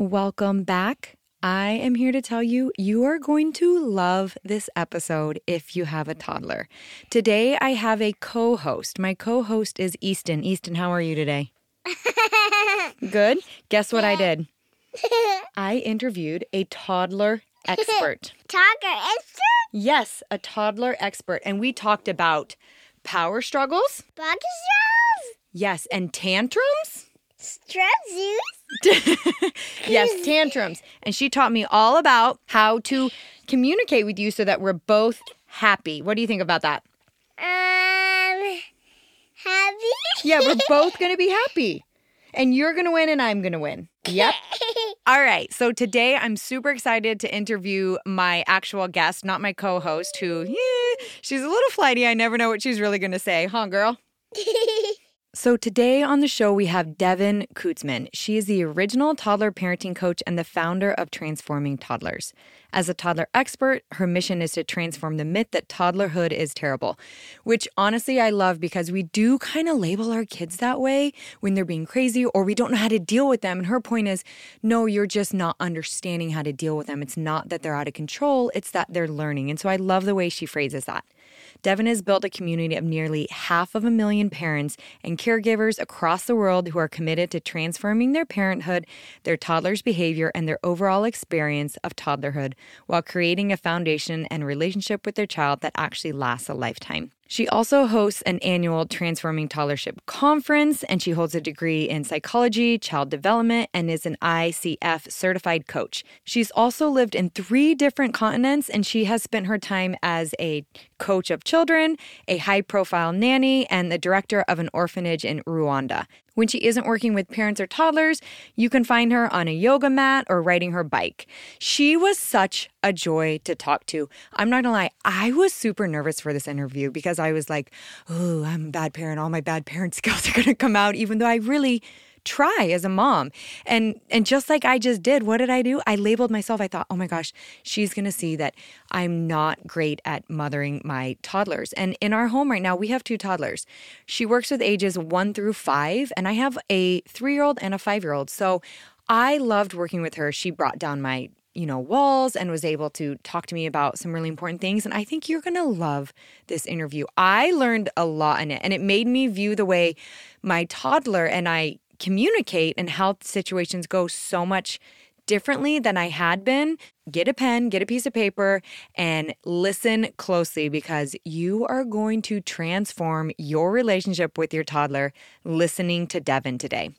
welcome back. I am here to tell you you are going to love this episode if you have a toddler. Today I have a co host. My co host is Easton. Easton, how are you today? Good. Guess what I did? I interviewed a toddler expert. Toddler expert? Yes, a toddler expert. And we talked about power struggles. Bucket straws? Yes, and tantrums. Stress yes, tantrums. And she taught me all about how to communicate with you so that we're both happy. What do you think about that? Um, happy? Yeah, we're both going to be happy. And you're going to win and I'm going to win. Yep. All right. So today I'm super excited to interview my actual guest, not my co host, who, yeah, she's a little flighty. I never know what she's really going to say. Huh, girl? So, today on the show, we have Devon Kuntzman. She is the original toddler parenting coach and the founder of Transforming Toddlers. As a toddler expert, her mission is to transform the myth that toddlerhood is terrible, which honestly I love because we do kind of label our kids that way when they're being crazy or we don't know how to deal with them. And her point is no, you're just not understanding how to deal with them. It's not that they're out of control, it's that they're learning. And so I love the way she phrases that. Devon has built a community of nearly half of a million parents and caregivers across the world who are committed to transforming their parenthood, their toddler's behavior, and their overall experience of toddlerhood while creating a foundation and relationship with their child that actually lasts a lifetime. She also hosts an annual Transforming Toddlerhood conference, and she holds a degree in psychology, child development, and is an ICF certified coach. She's also lived in three different continents, and she has spent her time as a coach of children, a high profile nanny, and the director of an orphanage in Rwanda. When she isn't working with parents or toddlers, you can find her on a yoga mat or riding her bike. She was such a joy to talk to. I'm not gonna lie, I was super nervous for this interview because I was like, oh, I'm a bad parent. All my bad parent skills are gonna come out, even though I really try as a mom. And and just like I just did, what did I do? I labeled myself. I thought, "Oh my gosh, she's going to see that I'm not great at mothering my toddlers." And in our home right now, we have two toddlers. She works with ages 1 through 5, and I have a 3-year-old and a 5-year-old. So I loved working with her. She brought down my you know, walls and was able to talk to me about some really important things. And I think you're going to love this interview. I learned a lot in it, and it made me view the way my toddler and I communicate and how situations go so much differently than I had been, get a pen, get a piece of paper, and listen closely because you are going to transform your relationship with your toddler listening to Devon today.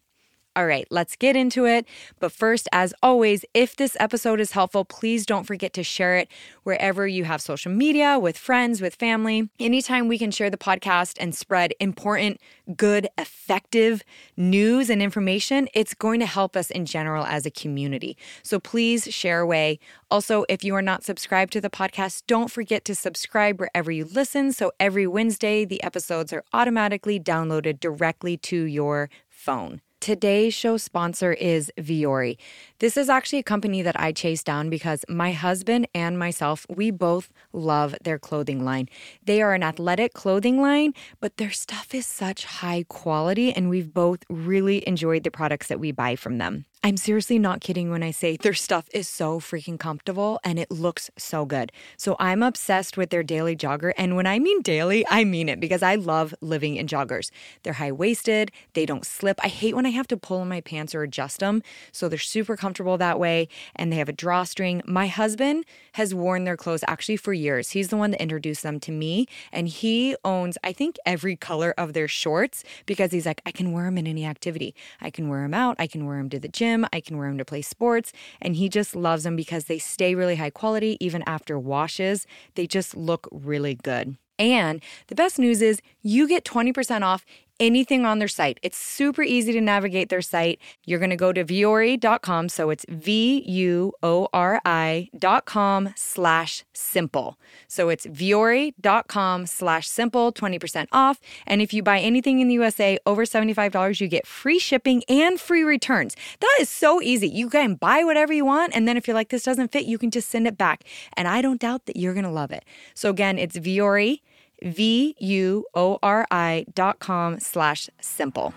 All right, let's get into it. But first, as always, if this episode is helpful, please don't forget to share it wherever you have social media, with friends, with family. Anytime we can share the podcast and spread important, good, effective news and information, it's going to help us in general as a community. So please share away. Also, if you are not subscribed to the podcast, don't forget to subscribe wherever you listen. So every Wednesday, the episodes are automatically downloaded directly to your phone. Today's show sponsor is Vuori. This is actually a company that I chased down because my husband and myself, we both love their clothing line. They are an athletic clothing line, but their stuff is such high quality, and we've both really enjoyed the products that we buy from them. I'm seriously not kidding when I say their stuff is so freaking comfortable and it looks so good. So I'm obsessed with their daily jogger. And when I mean daily, I mean it because I love living in joggers. They're high waisted, they don't slip. I hate when I have to pull on my pants or adjust them. So they're super comfortable that way. And they have a drawstring. My husband has worn their clothes actually for years. He's the one that introduced them to me. And he owns, I think, every color of their shorts because he's like, I can wear them in any activity. I can wear them out, I can wear them to the gym. I can wear them to play sports. And he just loves them because they stay really high quality even after washes. They just look really good. And the best news is you get 20% off anything on their site. It's super easy to navigate their site. You're going to go to vuori.com. So it's V U O R I.com slash simple. So it's vuori.com slash simple, 20% off. And if you buy anything in the USA over $75, you get free shipping and free returns. That is so easy. You can buy whatever you want. And then if you're like, this doesn't fit, you can just send it back. And I don't doubt that you're going to love it. So again, it's Vuori V-U-O-R-I dot com slash simple.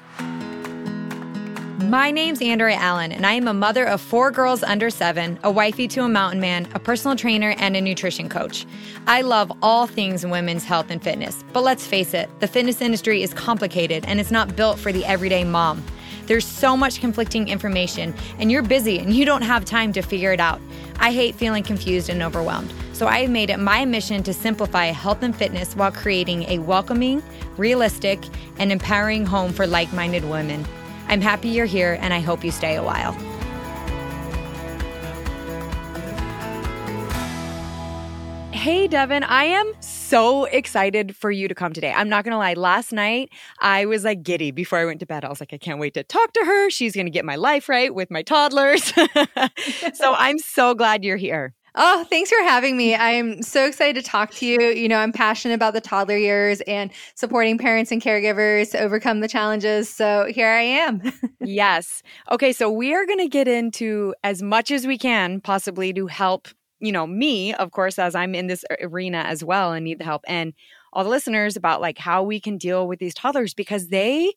My name's Andrea Allen, and I am a mother of four girls under seven, a wifey to a mountain man, a personal trainer, and a nutrition coach. I love all things women's health and fitness, but let's face it, the fitness industry is complicated and it's not built for the everyday mom. There's so much conflicting information, and you're busy and you don't have time to figure it out. I hate feeling confused and overwhelmed. So I have made it my mission to simplify health and fitness while creating a welcoming, realistic, and empowering home for like minded women. I'm happy you're here, and I hope you stay a while. Hey, Devon, I am so excited for you to come today. I'm not going to lie. Last night, I was like giddy before I went to bed. I was like, I can't wait to talk to her. She's going to get my life right with my toddlers. so I'm so glad you're here. Oh, thanks for having me. I'm so excited to talk to you. You know, I'm passionate about the toddler years and supporting parents and caregivers to overcome the challenges. So here I am. yes. Okay. So we are going to get into as much as we can possibly to help, you know, me, of course, as I'm in this arena as well and need the help, and all the listeners about like how we can deal with these toddlers because they,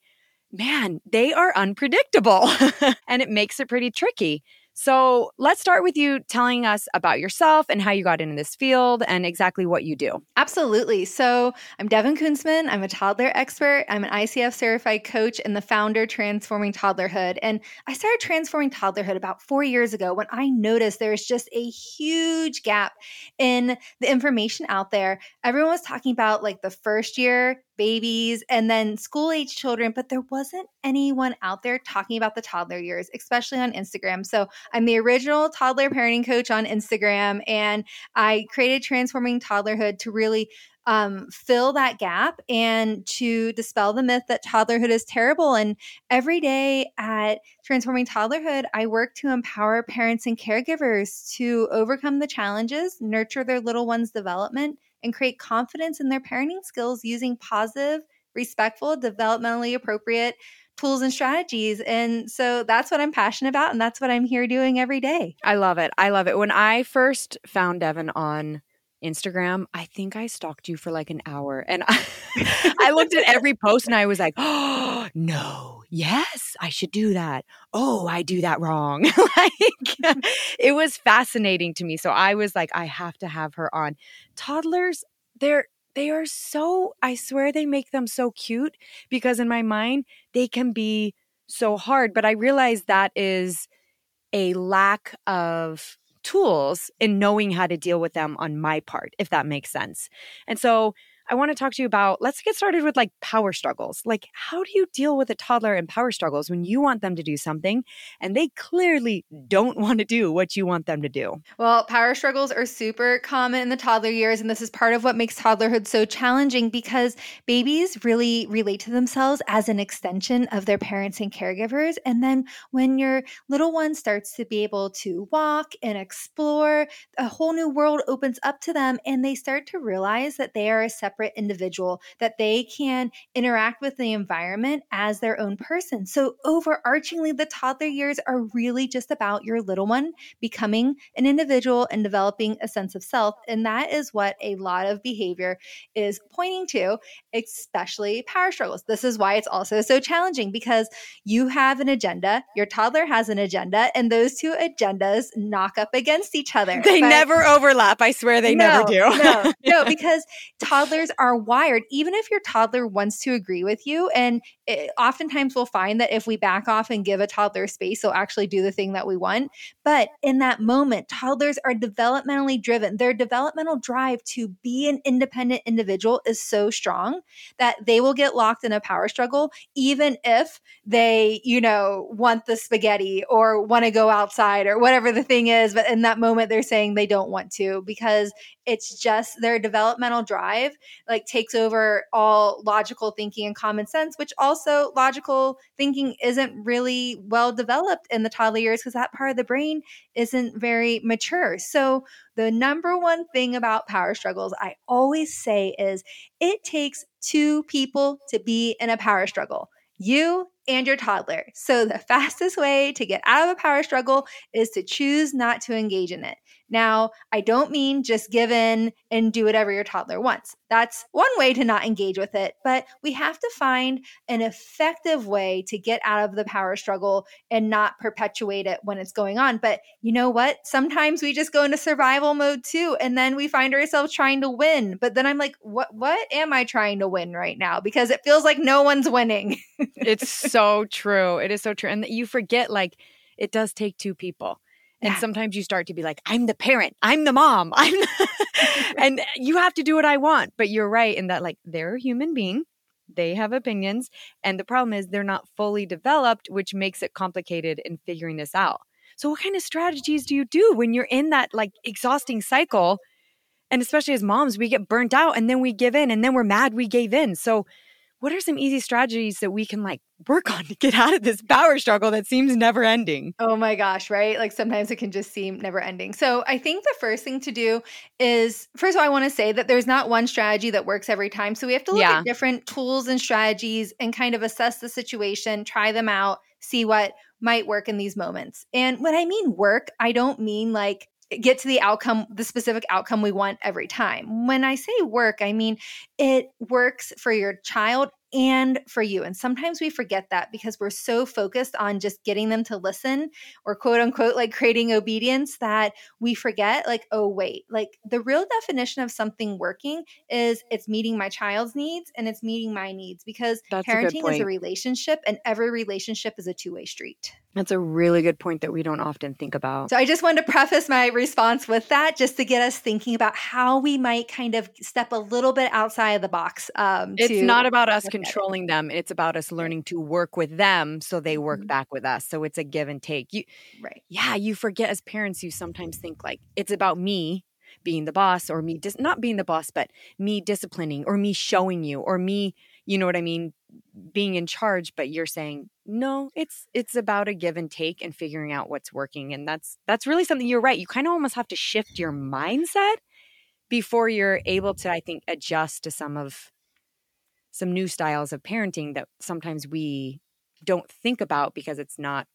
man, they are unpredictable and it makes it pretty tricky. So let's start with you telling us about yourself and how you got into this field and exactly what you do. Absolutely. So I'm Devon Kuntzman. I'm a toddler expert. I'm an ICF certified coach and the founder Transforming Toddlerhood. And I started Transforming Toddlerhood about four years ago when I noticed there's just a huge gap in the information out there. Everyone was talking about like the first year babies and then school age children, but there wasn't anyone out there talking about the toddler years, especially on Instagram. So I'm the original toddler parenting coach on Instagram, and I created Transforming Toddlerhood to really um, fill that gap and to dispel the myth that toddlerhood is terrible. And every day at Transforming Toddlerhood, I work to empower parents and caregivers to overcome the challenges, nurture their little one's development, and create confidence in their parenting skills using positive, respectful, developmentally appropriate tools and strategies. And so that's what I'm passionate about. And that's what I'm here doing every day. I love it. I love it. When I first found Devon on Instagram, I think I stalked you for like an hour and I, I looked at every post and I was like, oh, no, yes, I should do that. Oh, I do that wrong. like it was fascinating to me. So I was like, I have to have her on. Toddlers, they're they are so I swear they make them so cute because in my mind they can be so hard, but I realize that is a lack of tools in knowing how to deal with them on my part, if that makes sense. And so I want to talk to you about let's get started with like power struggles. Like, how do you deal with a toddler and power struggles when you want them to do something and they clearly don't want to do what you want them to do? Well, power struggles are super common in the toddler years. And this is part of what makes toddlerhood so challenging because babies really relate to themselves as an extension of their parents and caregivers. And then when your little one starts to be able to walk and explore, a whole new world opens up to them and they start to realize that they are a separate separate individual, that they can interact with the environment as their own person. So, overarchingly, the toddler years are really just about your little one becoming an individual and developing a sense of self. And that is what a lot of behavior is pointing to, especially power struggles. This is why it's also so challenging because you have an agenda, your toddler has an agenda, and those two agendas knock up against each other. They but never overlap. I swear they no, never do. no, no, because toddlers toddlers are wired, even if your toddler wants to agree with you. And it, oftentimes we'll find that if we back off and give a toddler space, they'll actually do the thing that we want. But in that moment, toddlers are developmentally driven. Their developmental drive to be an independent individual is so strong that they will get locked in a power struggle, even if they, you know, want the spaghetti or want to go outside or whatever the thing is. But in that moment, they're saying they don't want to because it's just their developmental drive like takes over all logical thinking and common sense which also logical thinking isn't really well developed in the toddler years because that part of the brain isn't very mature. So the number one thing about power struggles i always say is it takes two people to be in a power struggle. You and your toddler. So, the fastest way to get out of a power struggle is to choose not to engage in it. Now, I don't mean just give in and do whatever your toddler wants. That's one way to not engage with it, but we have to find an effective way to get out of the power struggle and not perpetuate it when it's going on. But you know what? Sometimes we just go into survival mode too, and then we find ourselves trying to win. But then I'm like, what what am I trying to win right now? Because it feels like no one's winning. it's so true. It is so true. And you forget like it does take two people and yeah. sometimes you start to be like, I'm the parent, I'm the mom, I'm the and you have to do what I want. But you're right in that like they're a human being. They have opinions. And the problem is they're not fully developed, which makes it complicated in figuring this out. So what kind of strategies do you do when you're in that like exhausting cycle? And especially as moms, we get burnt out and then we give in and then we're mad we gave in. So what are some easy strategies that we can like work on to get out of this power struggle that seems never ending? Oh my gosh, right? Like sometimes it can just seem never ending. So I think the first thing to do is first of all, I want to say that there's not one strategy that works every time. So we have to look yeah. at different tools and strategies and kind of assess the situation, try them out, see what might work in these moments. And when I mean work, I don't mean like get to the outcome, the specific outcome we want every time. When I say work, I mean it works for your child and for you. And sometimes we forget that because we're so focused on just getting them to listen or quote unquote like creating obedience that we forget, like, oh, wait, like the real definition of something working is it's meeting my child's needs and it's meeting my needs because That's parenting a is a relationship and every relationship is a two way street. That's a really good point that we don't often think about. So I just wanted to preface my response with that just to get us thinking about how we might kind of step a little bit outside of the box. Um, it's not about us controlling them. It's about us learning to work with them so they work mm-hmm. back with us. So it's a give and take. You, right. Yeah, you forget as parents, you sometimes think like it's about me being the boss or me dis- not being the boss, but me disciplining or me showing you or me, you know what I mean, being in charge, but you're saying no, it's it's about a give and take and figuring out what's working and that's that's really something you're right. You kind of almost have to shift your mindset before you're able to I think adjust to some of some new styles of parenting that sometimes we don't think about because it's not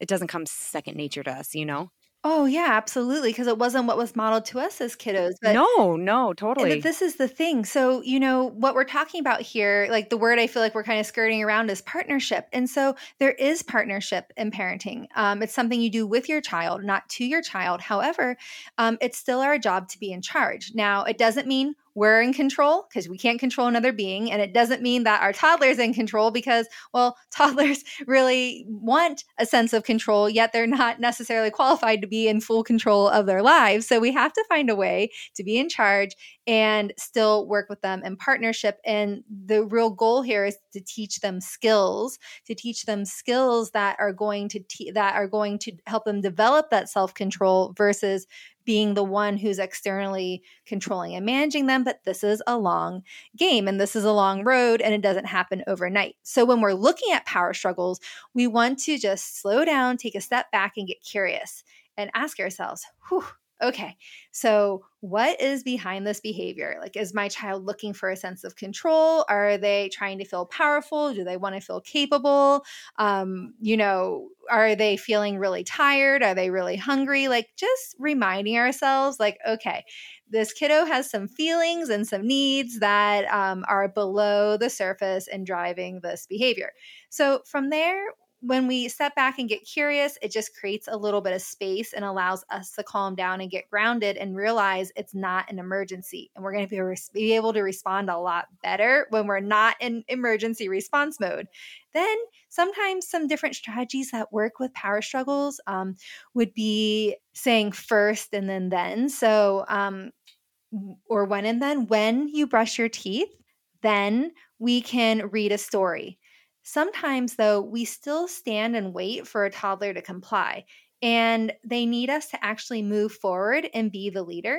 it doesn't come second nature to us, you know? Oh yeah, absolutely. Because it wasn't what was modeled to us as kiddos. But no, no, totally. But this is the thing. So you know what we're talking about here. Like the word I feel like we're kind of skirting around is partnership. And so there is partnership in parenting. Um, it's something you do with your child, not to your child. However, um, it's still our job to be in charge. Now, it doesn't mean we're in control because we can't control another being. And it doesn't mean that our toddler's in control because, well, toddlers really want a sense of control, yet they're not necessarily qualified to be in full control of their lives. So we have to find a way to be in charge and still work with them in partnership. And the real goal here is to teach them skills, to teach them skills that are going to te- that are going to help them develop that self control versus being the one who's externally controlling and managing them. But this is a long game and this is a long road and it doesn't happen overnight. So when we're looking at power struggles, we want to just slow down, take a step back, and get curious and ask ourselves, whew, okay, so what is behind this behavior? Like, is my child looking for a sense of control? Are they trying to feel powerful? Do they want to feel capable? Um, you know, are they feeling really tired? Are they really hungry? Like, just reminding ourselves, like, okay, this kiddo has some feelings and some needs that um, are below the surface and driving this behavior. So, from there, when we step back and get curious, it just creates a little bit of space and allows us to calm down and get grounded and realize it's not an emergency. And we're going to be, able to respond a lot better when we're not in emergency response mode. Then, sometimes some different strategies that work with power struggles um, would be saying first and then then. So, um, or when and then, when you brush your teeth, then we can read a story. Sometimes, though, we still stand and wait for a toddler to comply, and they need us to actually move forward and be the leader.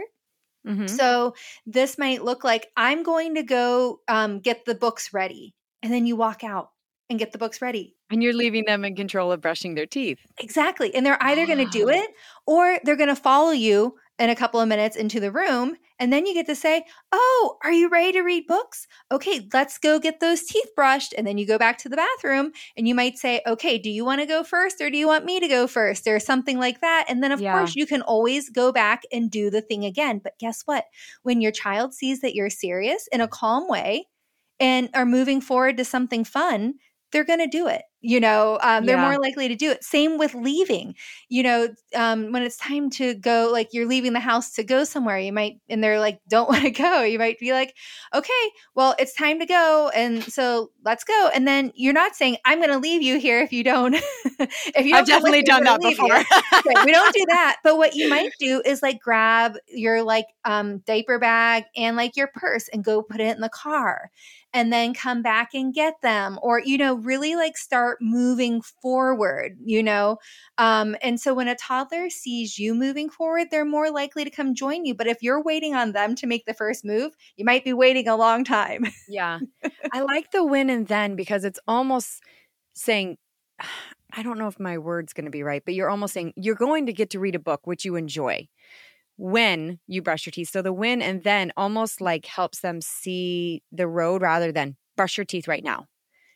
Mm-hmm. So, this might look like I'm going to go um, get the books ready, and then you walk out and get the books ready. And you're leaving them in control of brushing their teeth. Exactly. And they're either going to do it or they're going to follow you in a couple of minutes into the room And then you get to say, Oh, are you ready to read books? Okay, let's go get those teeth brushed. And then you go back to the bathroom and you might say, Okay, do you want to go first or do you want me to go first or something like that? And then, of Yeah. course, you can always go back and do the thing again. But guess what? When your child sees that you're serious in a calm way and are moving forward to something fun, they're going to do it. You know, um, they're Yeah. more likely to do it. Same with leaving. You know, um, when it's time to go, like you're leaving the house to go somewhere, you might, and they're like, don't want to go. You might be like, okay, well, it's time to go. And so let's go. And then you're not saying, I'm going to leave you here if you don't. if you I've don't go with definitely done that gonna leave you." before. Right, we don't do that. But what you might do is like grab your like um diaper bag and like your purse and go put it in the car and then come back and get them or you know really like start moving forward, you know. Um and so when a toddler sees you moving forward, they're more likely to come join you. But if you're waiting on them to make the first move, you might be waiting a long time. Yeah. I like the win and then because it's almost saying, I don't know if my word's going to be right, but you're almost saying you're going to get to read a book which you enjoy when you brush your teeth. So the win and then almost like helps them see the road rather than brush your teeth right now.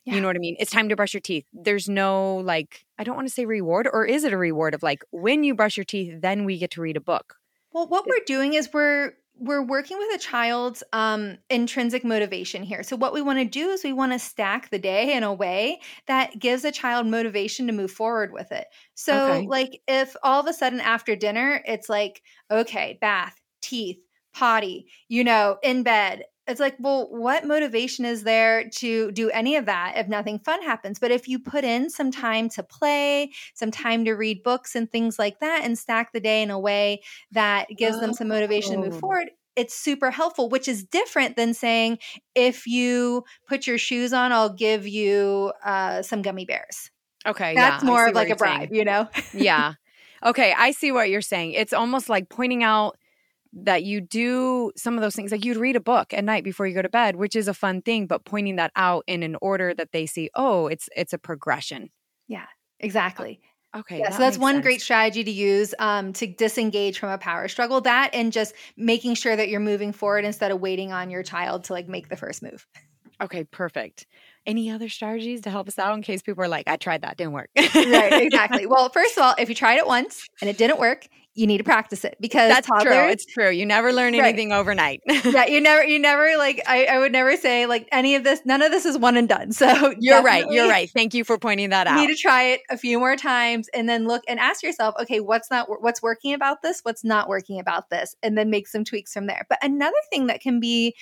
Yeah. You know what I mean? It's time to brush your teeth. There's no like, I don't want to say reward, or is it a reward of like, when you brush your teeth, then we get to read a book? Well, what we're doing is we're we're working with a child's um, intrinsic motivation here. So what we want to do is we want to stack the day in a way that gives a child motivation to move forward with it. So Okay. like if all of a sudden after dinner it's like okay, bath, teeth, potty, you know, in bed. It's like, well, what motivation is there to do any of that if nothing fun happens? But if you put in some time to play, some time to read books and things like that and stack the day in a way that gives them some motivation to move Oh. forward it's super helpful which is different than saying if you put your shoes on i'll give you uh, some gummy bears Okay. that's I more of like a you're saying. bribe you know yeah. Okay, I see what you're saying. It's almost like pointing out that you do some of those things like you'd read a book at night before you go to bed, which is a fun thing, but pointing that out in an order that they see, oh, it's it's a progression. Yeah, exactly Okay. yeah, that so that's one sense. great strategy to use um, to disengage from a power struggle that and just making sure that you're moving forward instead of waiting on your child to like make the first move Okay, perfect. Any other strategies to help us out in case people are like, I tried that, didn't work. right exactly well first of all if you tried it once and it didn't work you need to practice it because That's true. It's true. You never learn Right. anything overnight. yeah, you never, you never like. I, I would never say like any of this. None of this is one and done. So you're right. You're right. Thank you for pointing that out. You out. need to try it a few more times, and then look and ask yourself, okay, what's not, what's working about this? What's not working about this? And then make some tweaks from there. But another thing that can be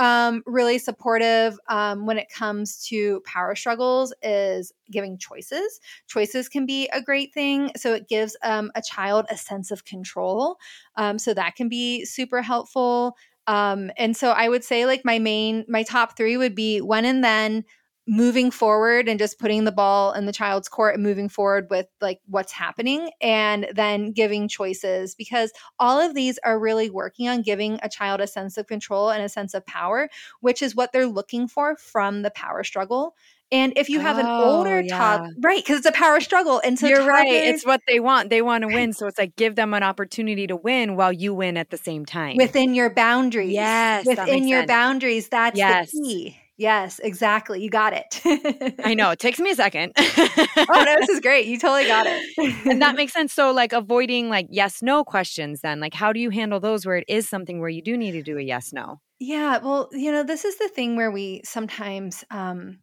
um, really supportive um, when it comes to power struggles is giving choices. Choices can be a great thing. So it gives um, a child a sense of control. Um, so that can be super helpful. Um, and so I would say, like, my main, my top three would be when and then moving forward and just putting the ball in the child's court and moving forward with like what's happening and then giving choices because all of these are really working on giving a child a sense of control and a sense of power which is what they're looking for from the power struggle and if you have an Oh, older yeah. toddler right because it's a power struggle and so You're right. It's what they want. They want to win. So it's like give them an opportunity to win while you win at the same time. within your boundaries. Yes, within your sense. boundaries. That's Yes. the key. Yes, exactly. You got it. I know. It takes me a second. oh no, this is great. You totally got it. and that makes sense. So, like, avoiding like yes no questions, then, like, how do you handle those where it is something where you do need to do a yes no? Yeah, well, you know, this is the thing where we sometimes um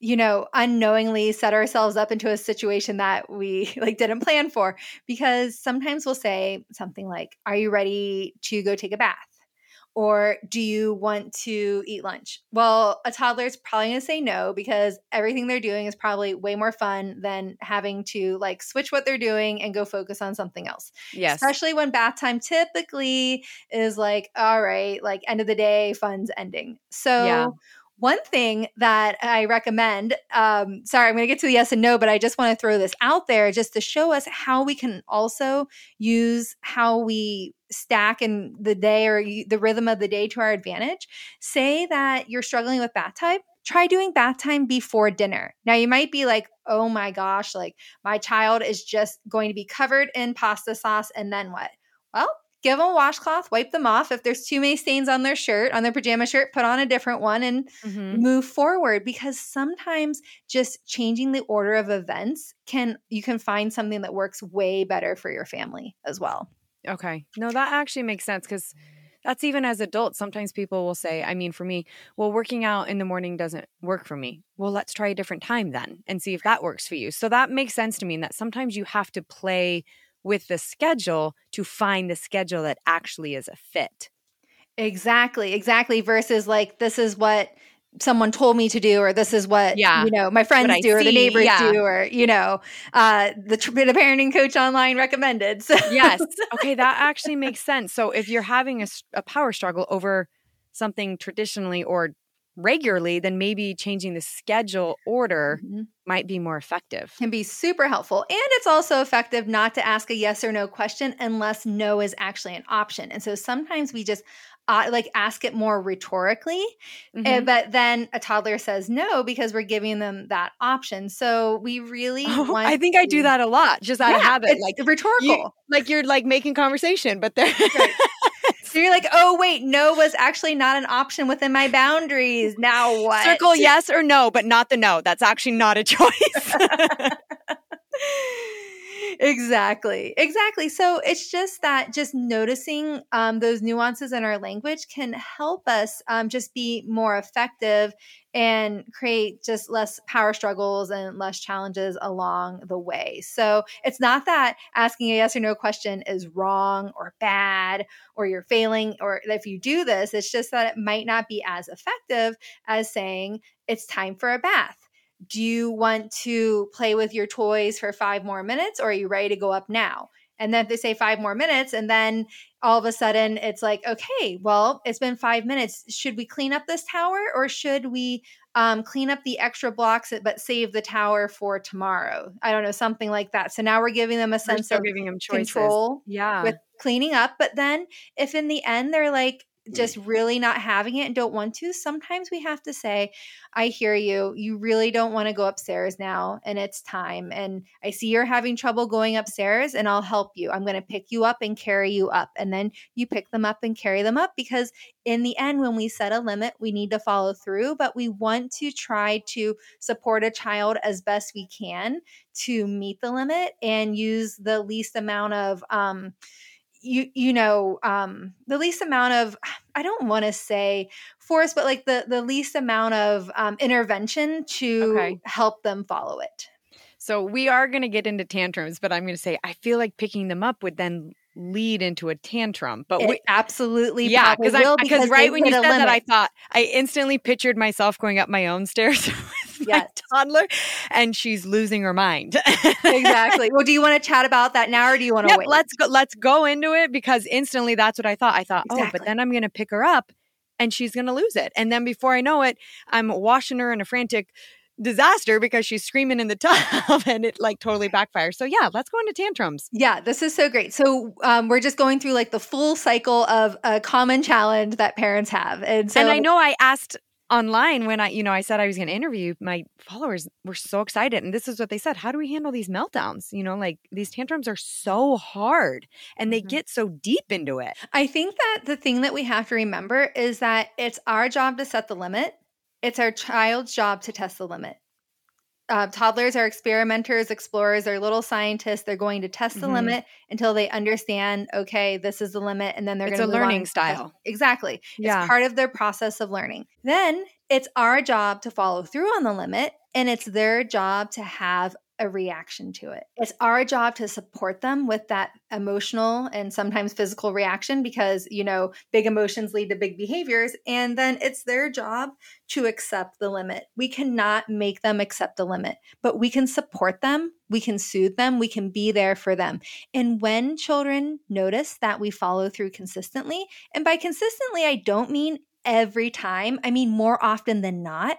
you know, unknowingly set ourselves up into a situation that we like didn't plan for because sometimes we'll say something like, "Are you ready to go take a bath?" Or do you want to eat lunch? Well, a toddler is probably going to say no because everything they're doing is probably way more fun than having to like switch what they're doing and go focus on something else Yes. especially when bath time typically is like all right like end of the day fun's ending so Yeah. One thing that i recommend um, sorry i'm going to get to the yes and no but i just want to throw this out there just to show us how we can also use how we stack in the day or the rhythm of the day to our advantage. Say that you're struggling with bath time try doing bath time before dinner. Now you might be like oh my gosh like my child is just going to be covered in pasta sauce and then what? Well give them a washcloth, wipe them off. If there's too many stains on their shirt, on their pajama shirt, put on a different one and Mhm. move forward because sometimes just changing the order of events can you can find something that works way better for your family as well. Okay. No, that actually makes sense because that's even as adults. Sometimes people will say, I mean, for me, well, working out in the morning doesn't work for me. Well, let's try a different time then and see if that works for you. So that makes sense to me. And that sometimes you have to play with the schedule to find the schedule that actually is a fit. Exactly, exactly versus like this is what someone told me to do or this is what Yeah. you know my friends do or the neighbors yeah. do or you know uh the, the parenting coach online recommended so Yes. Okay. That actually makes sense. So if you're having a power struggle over something traditionally or regularly, then maybe changing the schedule order Mhm. might be more effective. can be super helpful. And it's also effective not to ask a yes or no question unless no is actually an option. And so sometimes we just uh, like ask it more rhetorically, eh, but then a toddler says no because we're giving them that option. So we really Oh, want I think I do that a lot, just out of habit. Like rhetorical. you, like you're like making conversation, but there. You're like, oh wait, no was actually not an option within my boundaries. Now what? Circle yes or no, but not the no. That's actually not a choice. exactly exactly so it's just that just noticing um, those nuances in our language can help us um, just be more effective and create just less power struggles and less challenges along the way so it's not that asking a yes or no question is wrong or bad or you're failing or if you do this it's just that it might not be as effective as saying it's time for a bath do you want to play with your toys for five more minutes or are you ready to go up now? And then if they say five more minutes, and then all of a sudden it's like, okay, well, it's been five minutes. Should we clean up this tower or should we um, clean up the extra blocks but save the tower for tomorrow? I don't know, something like that. So now we're giving them a sense of giving them choices. control Yeah. with cleaning up. But then if in the end they're like just really not having it and don't want to, sometimes we have to say, I hear you. You really don't want to go upstairs now and it's time. And I see you're having trouble going upstairs and I'll help you. I'm going to pick you up and carry you up. And then you pick them up and carry them up because in the end, when we set a limit, we need to follow through, but we want to try to support a child as best we can to meet the limit and use the least amount of, um, you you know um the least amount of i don't want to say force but like the the least amount of um intervention to Okay. help them follow it So we are going to get into tantrums, but I'm going to say I feel like picking them up would then lead into a tantrum. But it we, absolutely yeah, probably because right when you said a that, I thought I instantly pictured myself going up my own stairs my Yes. toddler, and she's losing her mind. exactly well do you want to chat about that now or do you want to Yep, wait let's go. Let's go into it because instantly that's what I thought. I thought, oh, but then I'm going to pick her up, and she's going to lose it. And then before I know it, I'm washing her in a frantic disaster because she's screaming in the tub, and it like totally backfires. So yeah, let's go into tantrums. yeah this is so great so um, we're just going through like the full cycle of a common challenge that parents have and so and I know I asked online when I, you know, I said I was going to interview. My followers were so excited, and this is what they said: How do we handle these meltdowns? You know, like these tantrums are so hard, and they Mhm. get so deep into it. I think that the thing that we have to remember is that it's our job to set the limit. It's our child's job to test the limit. Uh, toddlers are experimenters, explorers, they're little scientists. They're going to test the Mhm. limit until they understand, okay, this is the limit, and then they're going to learn. It's a learning style. Exactly. Yeah. It's part of their process of learning. Then it's our job to follow through on the limit, and it's their job to have a reaction to it. It's our job to support them with that emotional and sometimes physical reaction because, you know, big emotions lead to big behaviors. And then it's their job to accept the limit. We cannot make them accept the limit, but we can support them, we can soothe them, we can be there for them. And when children notice that we follow through consistently, and by consistently, I don't mean every time, I mean more often than not.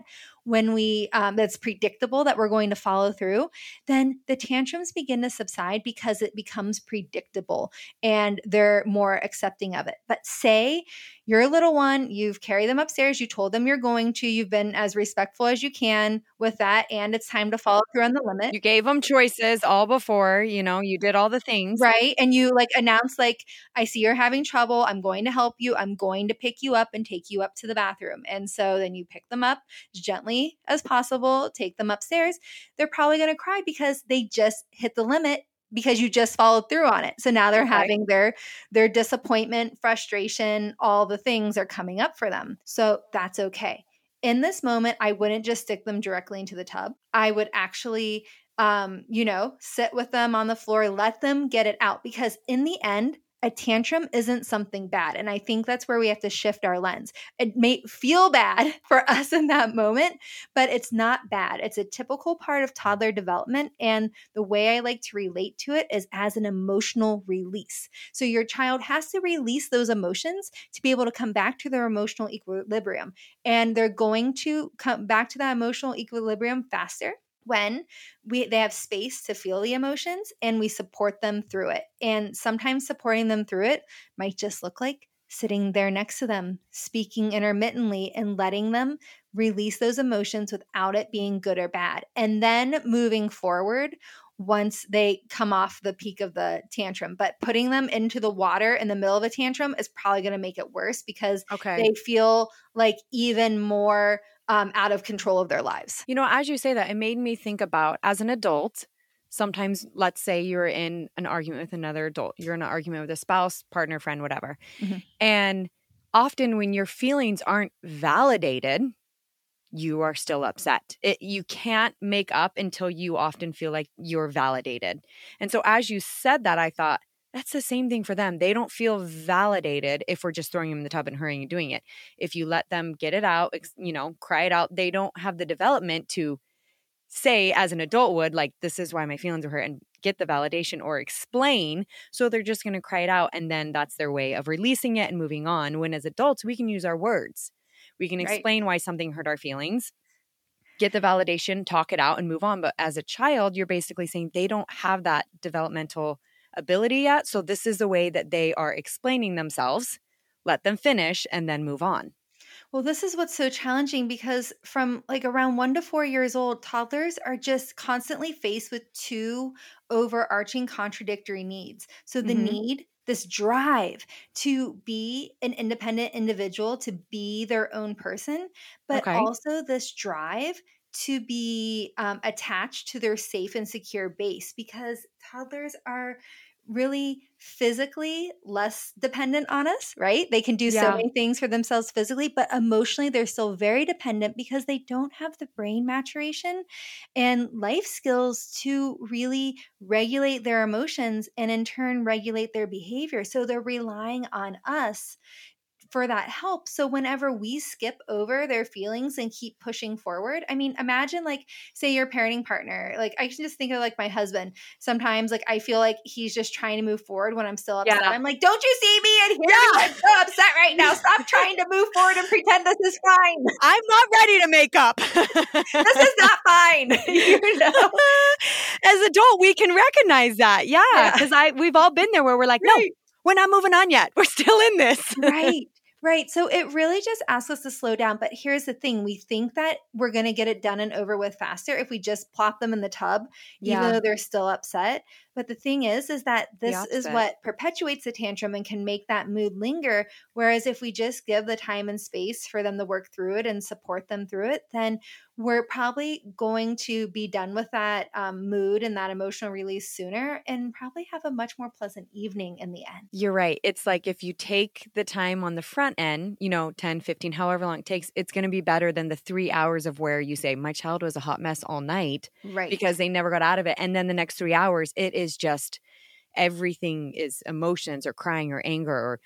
When we um, that's predictable that we're going to follow through then the tantrums begin to subside because it becomes predictable and they're more accepting of it. But say you're a little one you've carried them upstairs you told them you're going to you've been as respectful as you can with that and it's time to follow through on the limit. You gave them choices all before, you know, you did all the things. right and you like announced, like i see you're having trouble i'm going to help you i'm going to pick you up and take you up to the bathroom. And so then you pick them up as gently as possible take them upstairs. They're probably going to cry because they just hit the limit because you just followed through on it. So now they're having their their disappointment frustration all the things are coming up for them. So that's okay. In this moment i wouldn't just stick them directly into the tub. I would actually um, you know, sit with them on the floor, let them get it out because in the end, a tantrum isn't something bad. And I think that's where we have to shift our lens. It may feel bad for us in that moment, but it's not bad. It's a typical part of toddler development. And the way I like to relate to it is as an emotional release. So your child has to release those emotions to be able to come back to their emotional equilibrium. And they're going to come back to that emotional equilibrium faster when we they have space to feel the emotions and we support them through it. And sometimes supporting them through it might just look like sitting there next to them, speaking intermittently and letting them release those emotions without it being good or bad. And then moving forward once they come off the peak of the tantrum. But putting them into the water in the middle of a tantrum is probably going to make it worse because Okay. they feel like even more um, out of control of their lives. You know, as you say that, it made me think about as an adult, sometimes let's say you're in an argument with another adult, you're in an argument with a spouse, partner, friend, whatever. Mhm. And often when your feelings aren't validated, you are still upset. It, you can't make up until you often feel like you're validated. And so as you said that, I thought, that's the same thing for them. They don't feel validated if we're just throwing them in the tub and hurrying and doing it. If you let them get it out, you know, cry it out, they don't have the development to say, as an adult would, like, this is why my feelings are hurt and get the validation or explain. So they're just going to cry it out. And then that's their way of releasing it and moving on. When as adults, we can use our words. We can Right. explain why something hurt our feelings, get the validation, talk it out, and move on. But as a child, you're basically saying they don't have that developmental ability yet. So this is the way that they are explaining themselves. Let them finish and then move on. Well, this is what's so challenging because from like around one to four years old, toddlers are just constantly faced with two overarching contradictory needs. So the Mhm. need, this drive to be an independent individual, to be their own person, but Okay. also this drive to be um, attached to their safe and secure base because toddlers are really physically less dependent on us, right? They can do so many things for themselves physically, but emotionally, they're still very dependent because they don't have the brain maturation and life skills to really regulate their emotions and in turn regulate their behavior. So they're relying on us for that help. So whenever we skip over their feelings and keep pushing forward, I mean, imagine like say your parenting partner. Like I can just think of like my husband. Sometimes like I feel like he's just trying to move forward when I'm still upset. Yeah. I'm like, don't you see me and hear me? I'm so upset right now. Stop trying to move forward and pretend this is fine. I'm not ready to make up. This is not fine. you know? As adult, we can recognize that. Yeah. Yeah. Because I we've all been there where we're like, no, we're not moving on yet. We're still in this. right right so it really just asks us to slow down but here's the thing we think that we're going to get it done and over with faster if we just plop them in the tub even though they're still upset but the thing is is that this is what perpetuates the tantrum and can make that mood linger whereas if we just give the time and space for them to work through it and support them through it then we're probably going to be done with that um, mood and that emotional release sooner and probably have a much more pleasant evening in the end You're right. It's like if you take the time on the front end, you know, 10, 15, however long it takes, it's going to be better than the three hours of where you say, my child was a hot mess all night right because they never got out of it. And then the next three hours, it is just everything is emotions or crying or anger or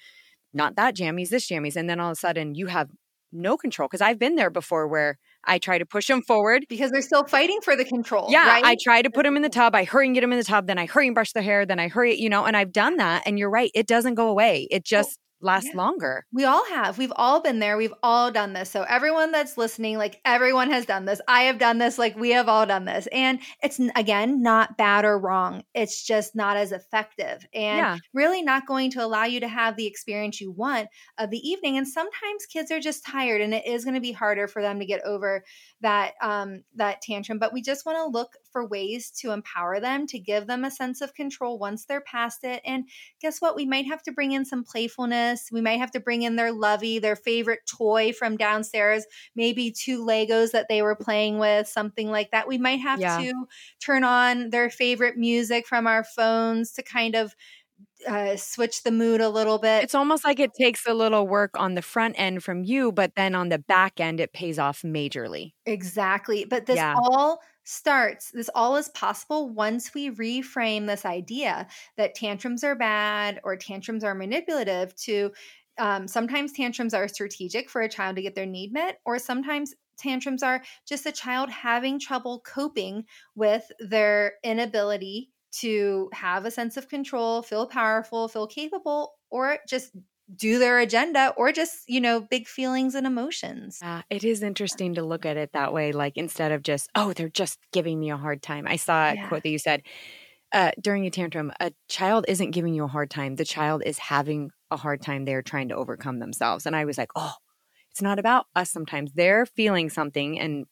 not that jammies, this jammies. And then all of a sudden you have no control. Because I've been there before where I try to push them forward. because they're still fighting for the control. Yeah, right? I try to put them in the tub. I hurry and get them in the tub. Then I hurry and brush their hair. Then I hurry, you know, and I've done that. And you're right, it doesn't go away. It oh. just last Yeah. longer. We all have. We've all been there. We've all done this. So everyone that's listening, like everyone has done this. I have done this. Like we have all done this. And it's again not bad or wrong. It's just not as effective and Yeah. really not going to allow you to have the experience you want of the evening. And sometimes kids are just tired and it is going to be harder for them to get over that um that tantrum. But we just want to look for ways to empower them, to give them a sense of control once they're past it. And guess what? We might have to bring in some playfulness. We might have to bring in their lovey, their favorite toy from downstairs, maybe two Legos that they were playing with, something like that. We might have Yeah. to turn on their favorite music from our phones to kind of uh, switch the mood a little bit. It's almost like it takes a little work on the front end from you, but then on the back end, it pays off majorly. Exactly. But this Yeah. all starts, this all is possible once we reframe this idea that tantrums are bad or tantrums are manipulative to um, sometimes tantrums are strategic for a child to get their need met, or sometimes tantrums are just a child having trouble coping with their inability to have a sense of control, feel powerful, feel capable, or just do their agenda or just, you know, big feelings and emotions. Yeah, it is interesting to look at it that way. Like instead of just, oh, they're just giving me a hard time. I saw a Yeah. quote that you said uh, during a tantrum, a child isn't giving you a hard time. The child is having a hard time. They're trying to overcome themselves. And I was like, oh, it's not about us sometimes. They're feeling something, and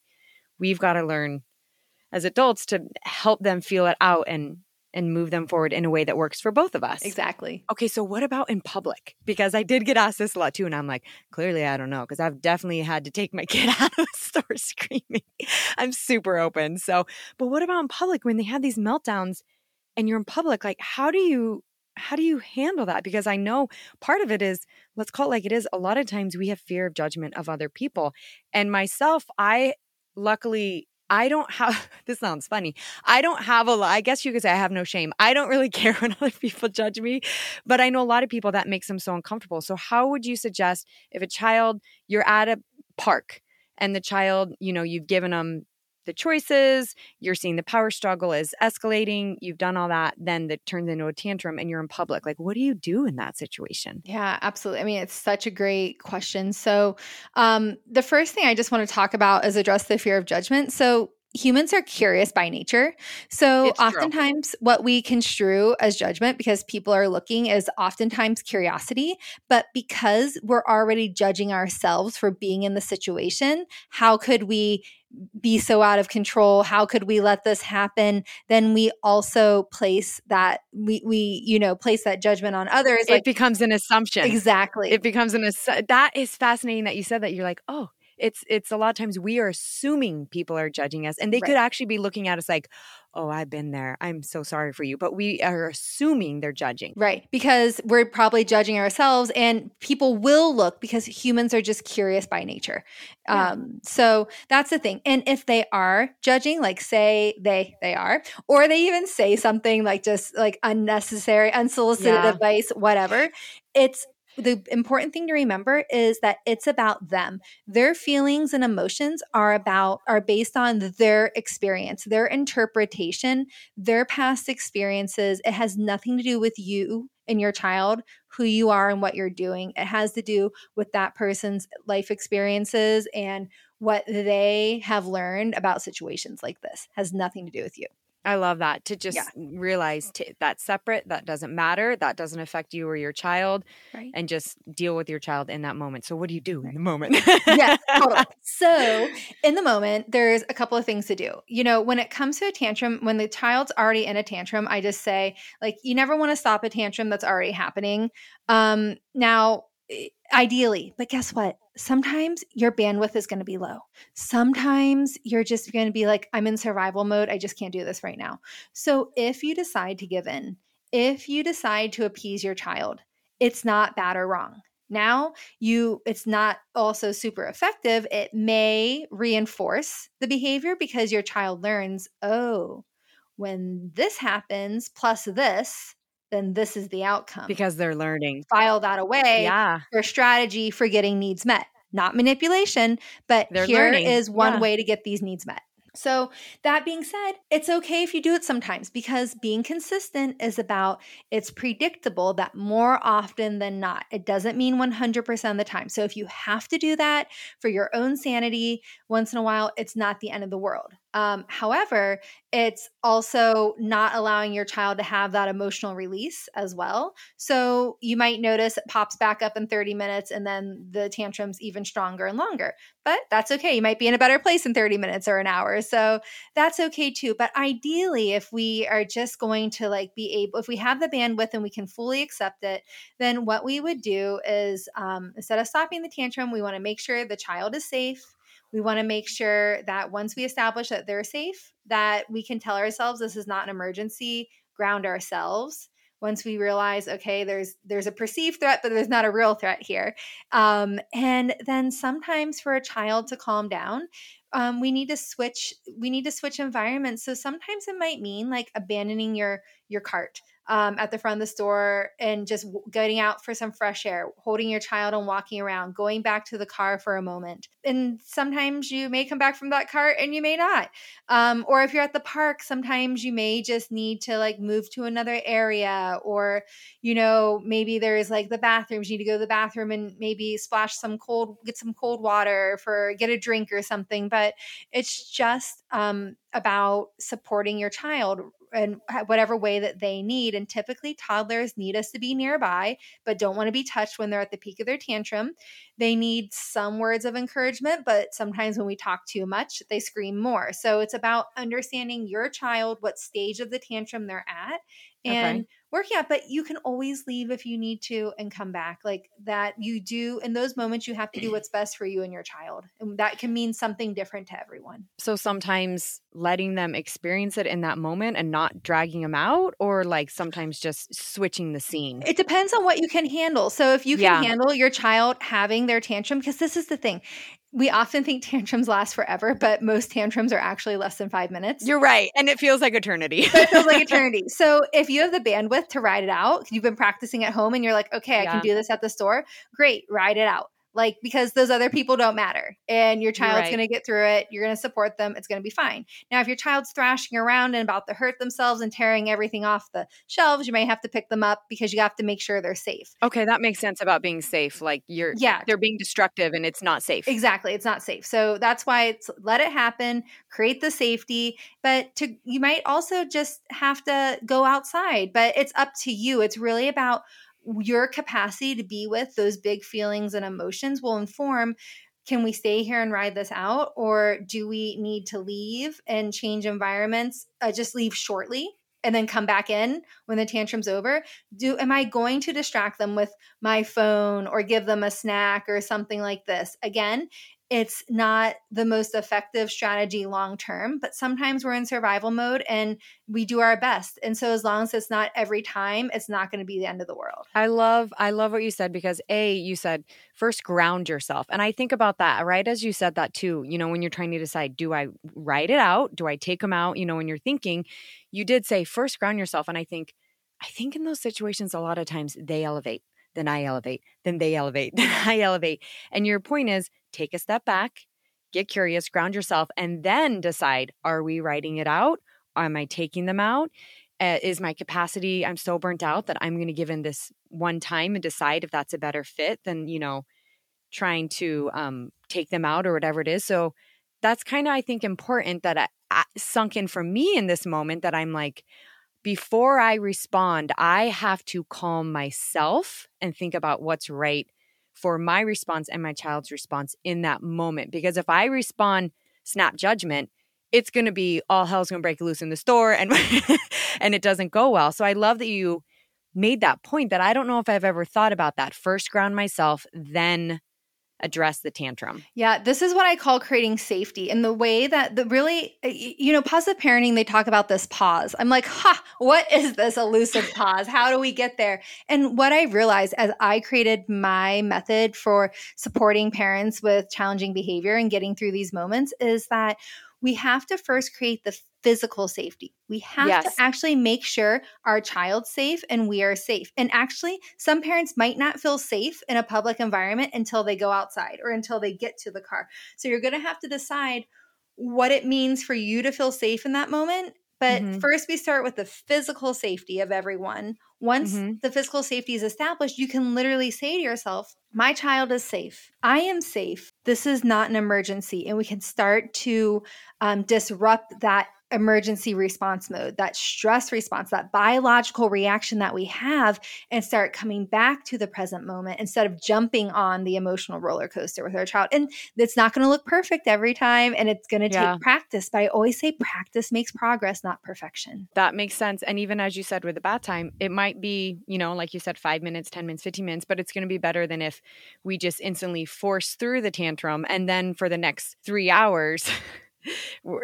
we've got to learn as adults to help them feel it out and and move them forward in a way that works for both of us. Exactly. Okay, so what about in public? Because I did get asked this a lot too, and I'm like, clearly I don't know, because I've definitely had to take my kid out of the store screaming. I'm super open. So, but what about in public when they have these meltdowns and you're in public? Like, how do you how do you handle that? Because I know part of it is, let's call it like it is. A lot of times we have fear of judgment of other people. And myself, I luckily I don't have this sounds funny. I don't have a lot. I guess you could say I have no shame. I don't really care when other people judge me, but I know a lot of people that makes them so uncomfortable. So how would you suggest if a child you're at a park and the child, you know, you've given them the choices, you're seeing the power struggle is escalating, you've done all that, then that turns into a tantrum and you're in public. Like what do you do in that situation? Yeah, absolutely. I mean, it's such a great question. So, um, the first thing I just want to talk about is address the fear of judgment. So, humans are curious by nature. So, It's true. oftentimes, what we construe as judgment because people are looking is oftentimes curiosity. But because we're already judging ourselves for being in the situation, how could we? Be so out of control how could we let this happen then we also place that we we you know place that judgment on others it becomes an assumption. exactly It becomes an assu- that is fascinating that you said that. You're like, oh, it's it's a lot of times we are assuming people are judging us, and they could actually be looking at us like, oh, I've been there. I'm so sorry for you, but we are assuming they're judging. Right. Because we're probably judging ourselves and people will look because humans are just curious by nature. Yeah. Um, so that's the thing. And if they are judging, like say they they are, or they even say something like just like unnecessary, unsolicited Yeah. advice, whatever, it's the important thing to remember is that it's about them. Their feelings and emotions are about are based on their experience, their interpretation, their past experiences. It has nothing to do with you and your child, who you are and what you're doing. It has to do with that person's life experiences and what they have learned about situations like this. Has nothing to do with you. I love that to just Yeah. realize t- that's separate. That doesn't matter. That doesn't affect you or your child, Right. and just deal with your child in that moment. So, what do you do in the moment? yes, totally. So, in the moment, there's a couple of things to do. You know, when it comes to a tantrum, when the child's already in a tantrum, I just say, like, you never want to stop a tantrum that's already happening. Um, now, ideally, but guess what? Sometimes your bandwidth is going to be low. Sometimes you're just going to be like, I'm in survival mode. I just can't do this right now. So, if you decide to give in, if you decide to appease your child, it's not bad or wrong. Now, you it's not also super effective. It may reinforce the behavior because your child learns, "Oh, when this happens plus this, then this is the outcome." because they're learning. file that away Yeah. for strategy for getting needs met. Not manipulation, but They're here learning. is one Yeah. way to get these needs met. So, that being said, it's okay if you do it sometimes because being consistent is about it's predictable that more often than not. It doesn't mean 100% of the time. So, if you have to do that for your own sanity once in a while, it's not the end of the world. Um, however, it's also not allowing your child to have that emotional release as well. So you might notice it pops back up in 30 minutes and then the tantrum's even stronger and longer. But that's okay. You might be in a better place in 30 minutes or an hour. So that's okay too. But ideally, if we are just going to like be able, if we have the bandwidth and we can fully accept it, then what we would do is um, instead of stopping the tantrum, we want to make sure the child is safe we want to make sure that once we establish that they're safe, that we can tell ourselves this is not an emergency, ground ourselves. Once we realize, okay, there's there's a perceived threat, but there's not a real threat here, um, and then sometimes for a child to calm down, um, we need to switch we need to switch environments so sometimes it might mean like abandoning your your cart um, at the front of the store and just getting out for some fresh air, holding your child and walking around, going back to the car for a moment. And sometimes you may come back from that cart and you may not. Um, or if you're at the park, sometimes you may just need to like move to another area, or, you know, maybe there's like the bathrooms, you need to go to the bathroom and maybe splash some cold, get some cold water for get a drink or something. But it's just um, about supporting your child in whatever way that they need. And typically, toddlers need us to be nearby, but don't want to be touched when they're at the peak of their tantrum. They need some words of encouragement, but sometimes when we talk too much, they scream more. So it's about understanding your child, what stage of the tantrum they're at, and okay working out, but you can always leave if you need to and come back. Like that, you do in those moments, you have to do what's best for you and your child. And that can mean something different to everyone. So sometimes letting them experience it in that moment and not dragging them out, or like sometimes just switching the scene. It depends on what you can handle. So if you can yeah. handle your child having their tantrum, because this is the thing, we often think tantrums last forever, but most tantrums are actually less than five minutes. You're right. And it feels like eternity. it feels like eternity. So if you have the bandwidth to ride it out, you've been practicing at home and you're like, okay, I yeah. can do this at the store, great, ride it out like because those other people don't matter and your child's right. going to get through it you're going to support them it's going to be fine. Now if your child's thrashing around and about to hurt themselves and tearing everything off the shelves you may have to pick them up because you have to make sure they're safe. Okay that makes sense about being safe like you're yeah. they're being destructive and it's not safe. Exactly it's not safe. So that's why it's let it happen create the safety but to you might also just have to go outside but it's up to you it's really about your capacity to be with those big feelings and emotions will inform can we stay here and ride this out or do we need to leave and change environments uh, just leave shortly and then come back in when the tantrum's over? Do am i going to distract them with my phone or give them a snack or something like this? Again it's not the most effective strategy long term, but sometimes we're in survival mode and we do our best. And so as long as it's not every time, it's not going to be the end of the world. I love I love what you said because A, you said first ground yourself. And I think about that, right? As you said that too, you know, when you're trying to decide, do I write it out? Do I take them out? You know, when you're thinking, you did say first ground yourself. And I think I think in those situations a lot of times they elevate then I elevate, then they elevate, then I elevate. And your point is take a step back, get curious, ground yourself, and then decide are we writing it out? Am I taking them out? Uh, is my capacity, I'm so burnt out that I'm going to give in this one time and decide if that's a better fit than, you know, trying to um, take them out or whatever it is. So that's kind of, I think, important that I, I sunk in for me in this moment that I'm like, before I respond, I have to calm myself and think about what's right for my response and my child's response in that moment. Because if I respond snap judgment, it's going to be all hell's going to break loose in the store and and it doesn't go well. So I love that you made that point that I don't know if I've ever thought about that. First ground myself, then address the tantrum. Yeah, this is what I call creating safety. And the way that the really, you know, positive parenting, they talk about this pause. I'm like, ha, what is this elusive pause? How do we get there? And what I realized as I created my method for supporting parents with challenging behavior and getting through these moments is that we have to first create the physical safety. We have yes. to actually make sure our child's safe and we are safe. And actually, some parents might not feel safe in a public environment until they go outside or until they get to the car. So you're going to have to decide what it means for you to feel safe in that moment. But Mhm. first, we start with the physical safety of everyone. Once Mhm. the physical safety is established, you can literally say to yourself, My child is safe. I am safe. This is not an emergency. And we can start to um, disrupt that emergency response mode, that stress response, that biological reaction that we have, and start coming back to the present moment instead of jumping on the emotional roller coaster with our child. And it's not going to look perfect every time, and it's going to Yeah. take practice. But I always say practice makes progress, not perfection. That makes sense. And even as you said with the bath time, it might be, you know, like you said, five minutes, 10 minutes, 15 minutes, but it's going to be better than if we just instantly force through the tantrum and then for the next three hours,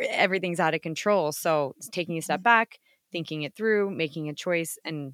everything's out of control. So it's taking a step mm-hmm. back, thinking it through, making a choice and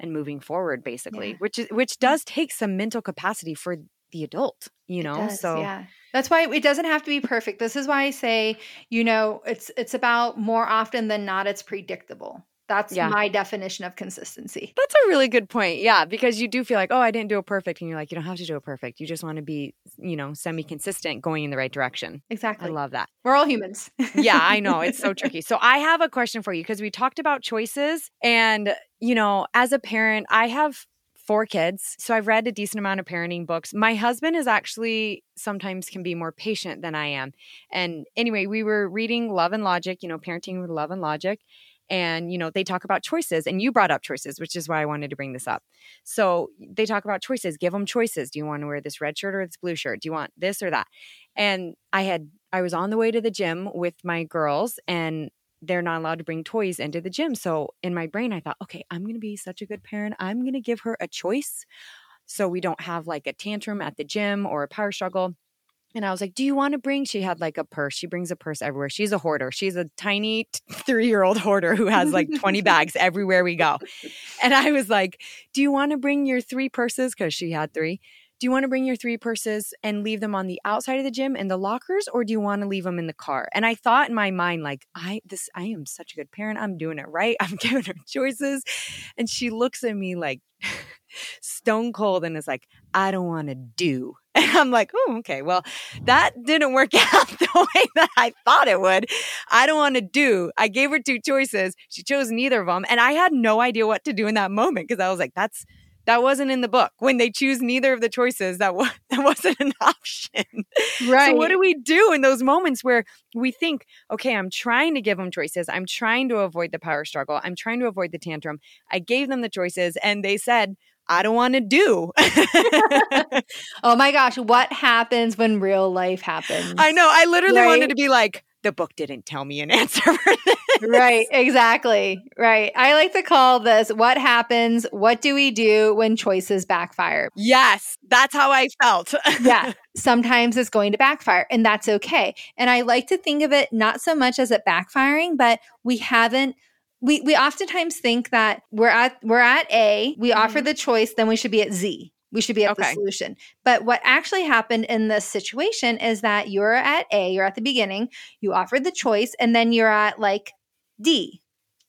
and moving forward basically, Yeah. which is which mm. does take some mental capacity for the adult, you know? does, so yeah. That's why it doesn't have to be perfect. This is why I say, you know, it's it's about more often than not it's predictable. That's Yeah. my definition of consistency. That's a really good point. Yeah, because you do feel like, oh, I didn't do it perfect. And you're like, you don't have to do it perfect. You just want to be, you know, semi consistent going in the right direction. I Exactly. love that. We're all humans. Yeah, I know. It's so tricky. So I have a question for you because we talked about choices. And, you know, as a parent, I have four kids. So I've read a decent amount of parenting books. My husband is actually sometimes can be more patient than I am. And anyway, we were reading Love and Logic, you know, parenting with love and logic. And, you know, they talk about choices. And you brought up choices, which is why I wanted to bring this up. So they talk about choices. Give them choices. Do you want to wear this red shirt or this blue shirt? Do you want this or that? And I had, I was on the way to the gym with my girls and they're not allowed to bring toys into the gym. So in my brain, I thought, okay, I'm going to be such a good parent. I'm going to give her a choice so we don't have like a tantrum at the gym or a power struggle. And I was like, Do you want to bring? She had like a purse. She brings a purse everywhere. She's a hoarder. She's a tiny three year old hoarder who has like 20 bags everywhere we go. And I was like, Do you want to bring your three purses? Because she had three. Do you want to bring your three purses and leave them on the outside of the gym in the lockers, or do you want to leave them in the car? And I thought in my mind, like, I this I am such a good parent. I'm doing it right. I'm giving her choices. And she looks at me like stone cold and is like, I don't want to do. And I'm like, oh, okay. Well, that didn't work out the way that I thought it would. I don't want to do. I gave her two choices. She chose neither of them. And I had no idea what to do in that moment because I was like, that's that wasn't in the book. When they choose neither of the choices, that, was, that wasn't an option. Right. So what do we do in those moments where we think, okay, I'm trying to give them choices. I'm trying to avoid the power struggle. I'm trying to avoid the tantrum. I gave them the choices and they said, I don't want to do. oh my gosh, what happens when real life happens? I know. I literally Right? wanted to be like, the book didn't tell me an answer for this. Right, exactly. Right. I like to call this what happens, what do we do when choices backfire? Yes, that's how I felt. yeah, sometimes it's going to backfire, and that's okay. And I like to think of it not so much as it backfiring, but we haven't. We, we oftentimes think that we're at we're at A, we offer mm-hmm. the choice, then we should be at Z. We should be at the solution. But what actually happened in this situation is that you're at A, you're at the beginning, you offered the choice, and then you're at like D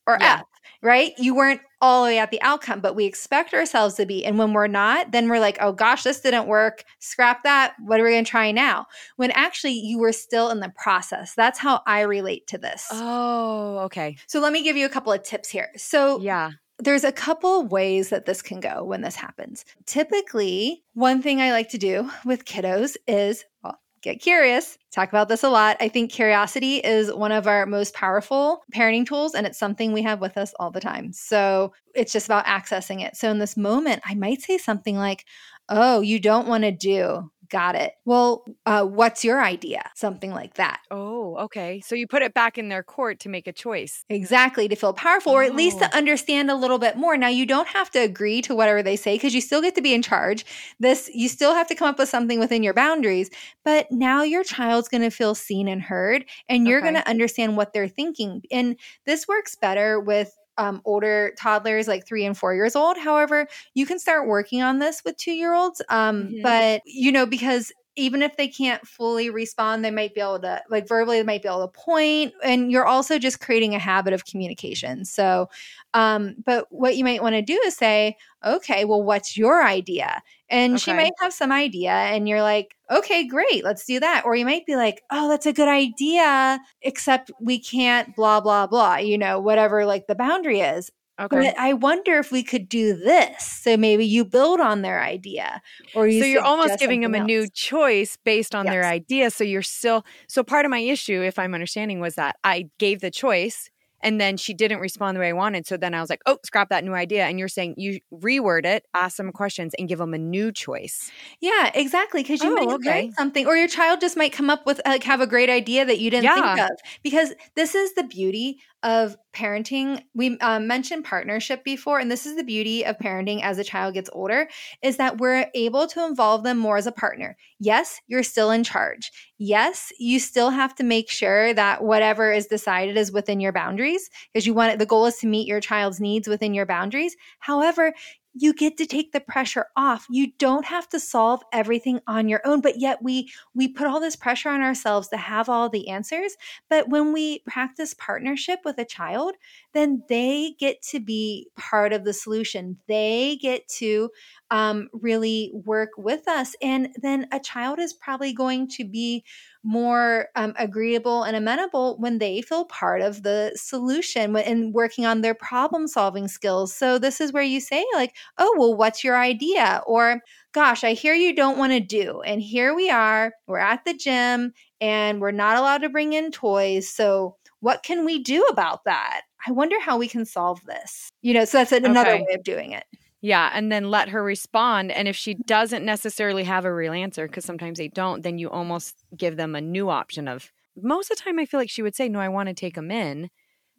or Yeah. F, right? You weren't all the way at the outcome, but we expect ourselves to be. And when we're not, then we're like, oh gosh, this didn't work. Scrap that. What are we going to try now? When actually you were still in the process. That's how I relate to this. oh, okay. so let me give you a couple of tips here. So Yeah. there's a couple ways that this can go when this happens. Typically, one thing I like to do with kiddos is, well, get curious. Talk about this a lot. I think curiosity is one of our most powerful parenting tools, and it's something we have with us all the time. So it's just about accessing it. So in this moment, I might say something like, Oh, you don't want to do. Got it. Well, uh, what's your idea? Something like that. Oh, okay. So you put it back in their court to make a choice. Exactly, to feel powerful or at least Oh. to understand a little bit more. Now, you don't have to agree to whatever they say because you still get to be in charge. This you still have to come up with something within your boundaries, but now your child's going to feel seen and heard and you're Okay. going to understand what they're thinking. And this works better with um, older toddlers like three and four years old. However, you can start working on this with two year olds. Um, Mhm. But, you know, because even if they can't fully respond, they might be able to, like verbally, they might be able to point, and you're also just creating a habit of communication. So, um, but what you might want to do is say, okay, well, what's your idea? And she Okay. might have some idea, and you're like, okay, great, let's do that. Or you might be like, oh, that's a good idea, except we can't, blah, blah, blah, you know, whatever like the boundary is. Okay. But I wonder if we could do this. So maybe you build on their idea, or you so you're almost giving them a new choice based on their idea. So you're still so part of my issue, if I'm understanding, was that I gave the choice and then she didn't respond the way I wanted. So then I was like, oh, scrap that new idea. And you're saying you reword it, ask them questions, and give them a new choice. Yeah, exactly. Because you Oh, might okay. learn something, or your child just might come up with like have a great idea that you didn't Yeah. think of. Because this is the beauty of parenting. We um, mentioned partnership before, and this is the beauty of parenting as a child gets older is that we're able to involve them more as a partner. Yes, you're still in charge. Yes, you still have to make sure that whatever is decided is within your boundaries because you want it, the goal is to meet your child's needs within your boundaries. However, you get to take the pressure off. You don't have to solve everything on your own, but yet we we put all this pressure on ourselves to have all the answers. But when we practice partnership with a child, then they get to be part of the solution. They get to um, really work with us, and then a child is probably going to be more um, agreeable and amenable when they feel part of the solution and working on their problem solving skills. So this is where you say like, "Oh, well, what's your idea?" or "Gosh, I hear you don't want to do." And here we are, we're at the gym and we're not allowed to bring in toys. So what can we do about that? I wonder how we can solve this. You know, so that's another Okay. way of doing it. Yeah. And then let her respond. And if she doesn't necessarily have a real answer, because sometimes they don't, then you almost give them a new option of most of the time I feel like she would say, No, I want to take them in.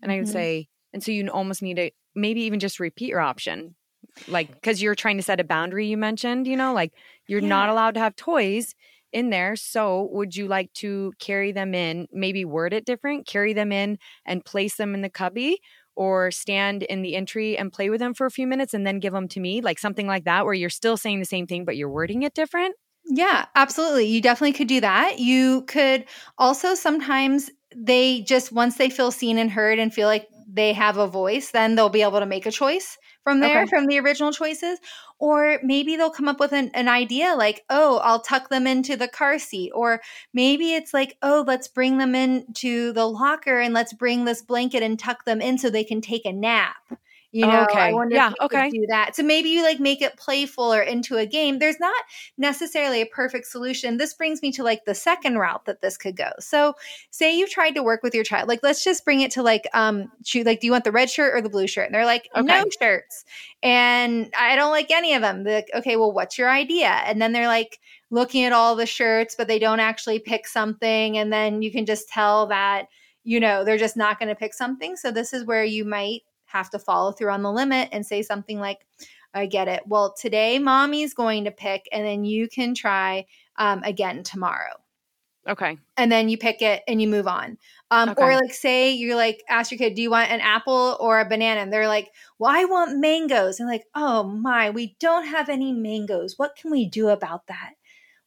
And I would Mhm. say, and so you almost need to maybe even just repeat your option. Like, because you're trying to set a boundary, you mentioned, you know, like you're not allowed to have toys in there. So would you like to carry them in, maybe word it different, carry them in and place them in the cubby? Or stand in the entry and play with them for a few minutes and then give them to me, like something like that, where you're still saying the same thing, but you're wording it different. Yeah, absolutely. You definitely could do that. You could also sometimes they just once they feel seen and heard and feel like they have a voice, then they'll be able to make a choice from there Okay. from the original choices. Or maybe they'll come up with an, an idea like, oh, I'll tuck them into the car seat. Or maybe it's like, oh, let's bring them into the locker and let's bring this blanket and tuck them in so they can take a nap. You know, I Okay. wonder Yeah, if you could okay. do that. So maybe you like make it playful or into a game. There's not necessarily a perfect solution. This brings me to like the second route that this could go. So, say you've tried to work with your child. Like, let's just bring it to like, um, shoot, like, do you want the red shirt or the blue shirt? And they're like, no shirts. And I don't like any of them. They're like, okay, well, what's your idea? And then they're like looking at all the shirts, but they don't actually pick something. And then you can just tell that, you know, they're just not going to pick something. So, this is where you might have to follow through on the limit and say something like, I get it. Well, today mommy's going to pick, and then you can try um, again tomorrow. Okay. And then you pick it and you move on. Um, Or like, say you're like, ask your kid, do you want an apple or a banana? And they're like, well, I want mangoes. And like, oh my, we don't have any mangoes. What can we do about that?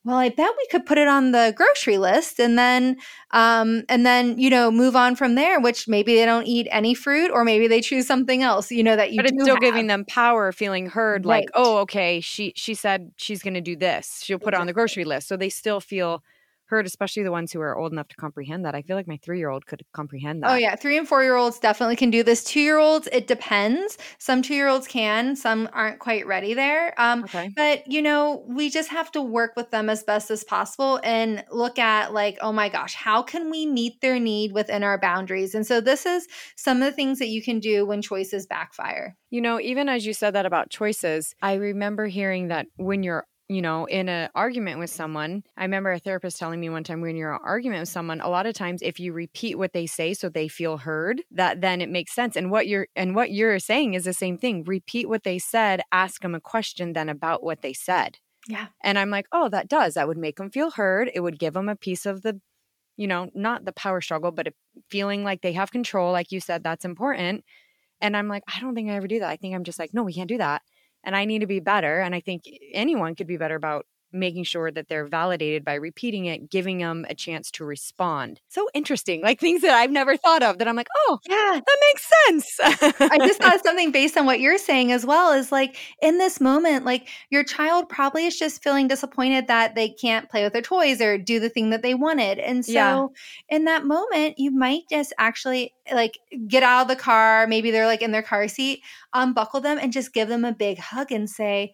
Well, I bet we could put it on the grocery list and then um and then you know move on from there which maybe they don't eat any fruit or maybe they choose something else you know that you but it's still have. giving them power feeling heard like oh okay she she said she's going to do this. She'll put it on the grocery list. So they still feel heard especially the ones who are old enough to comprehend that i feel like my three-year-old could comprehend that Oh yeah, three and four year olds definitely can do this. Two year olds, it depends. Some two year olds can, some aren't quite ready there. Um, okay but you know, we just have to work with them as best as possible and look at like, oh my gosh, how can we meet their need within our boundaries? And so this is some of the things that you can do when choices backfire. you know even as you said that about choices i remember hearing that when you're you know in an argument with someone i remember a therapist telling me one time when you're in an argument with someone a lot of times if you repeat what they say so they feel heard that then it makes sense and what you're and what you're saying is the same thing repeat what they said ask them a question then about what they said Yeah. And I'm like, oh, that does. That would make them feel heard. It would give them a piece of the, you know, not the power struggle, but a feeling like they have control. Like you said, that's important. And I'm like, I don't think I ever do that. I think I'm just like, no, we can't do that. And I need to be better. And I think anyone could be better about making sure that they're validated by repeating it, giving them a chance to respond. So interesting, like things that I've never thought of that I'm like, oh, Yeah. that makes sense. I just thought something based on what you're saying as well is like in this moment, like your child probably is just feeling disappointed that they can't play with their toys or do the thing that they wanted. And so Yeah. in that moment, you might just actually like get out of the car. Maybe they're like in their car seat, unbuckle them and just give them a big hug and say,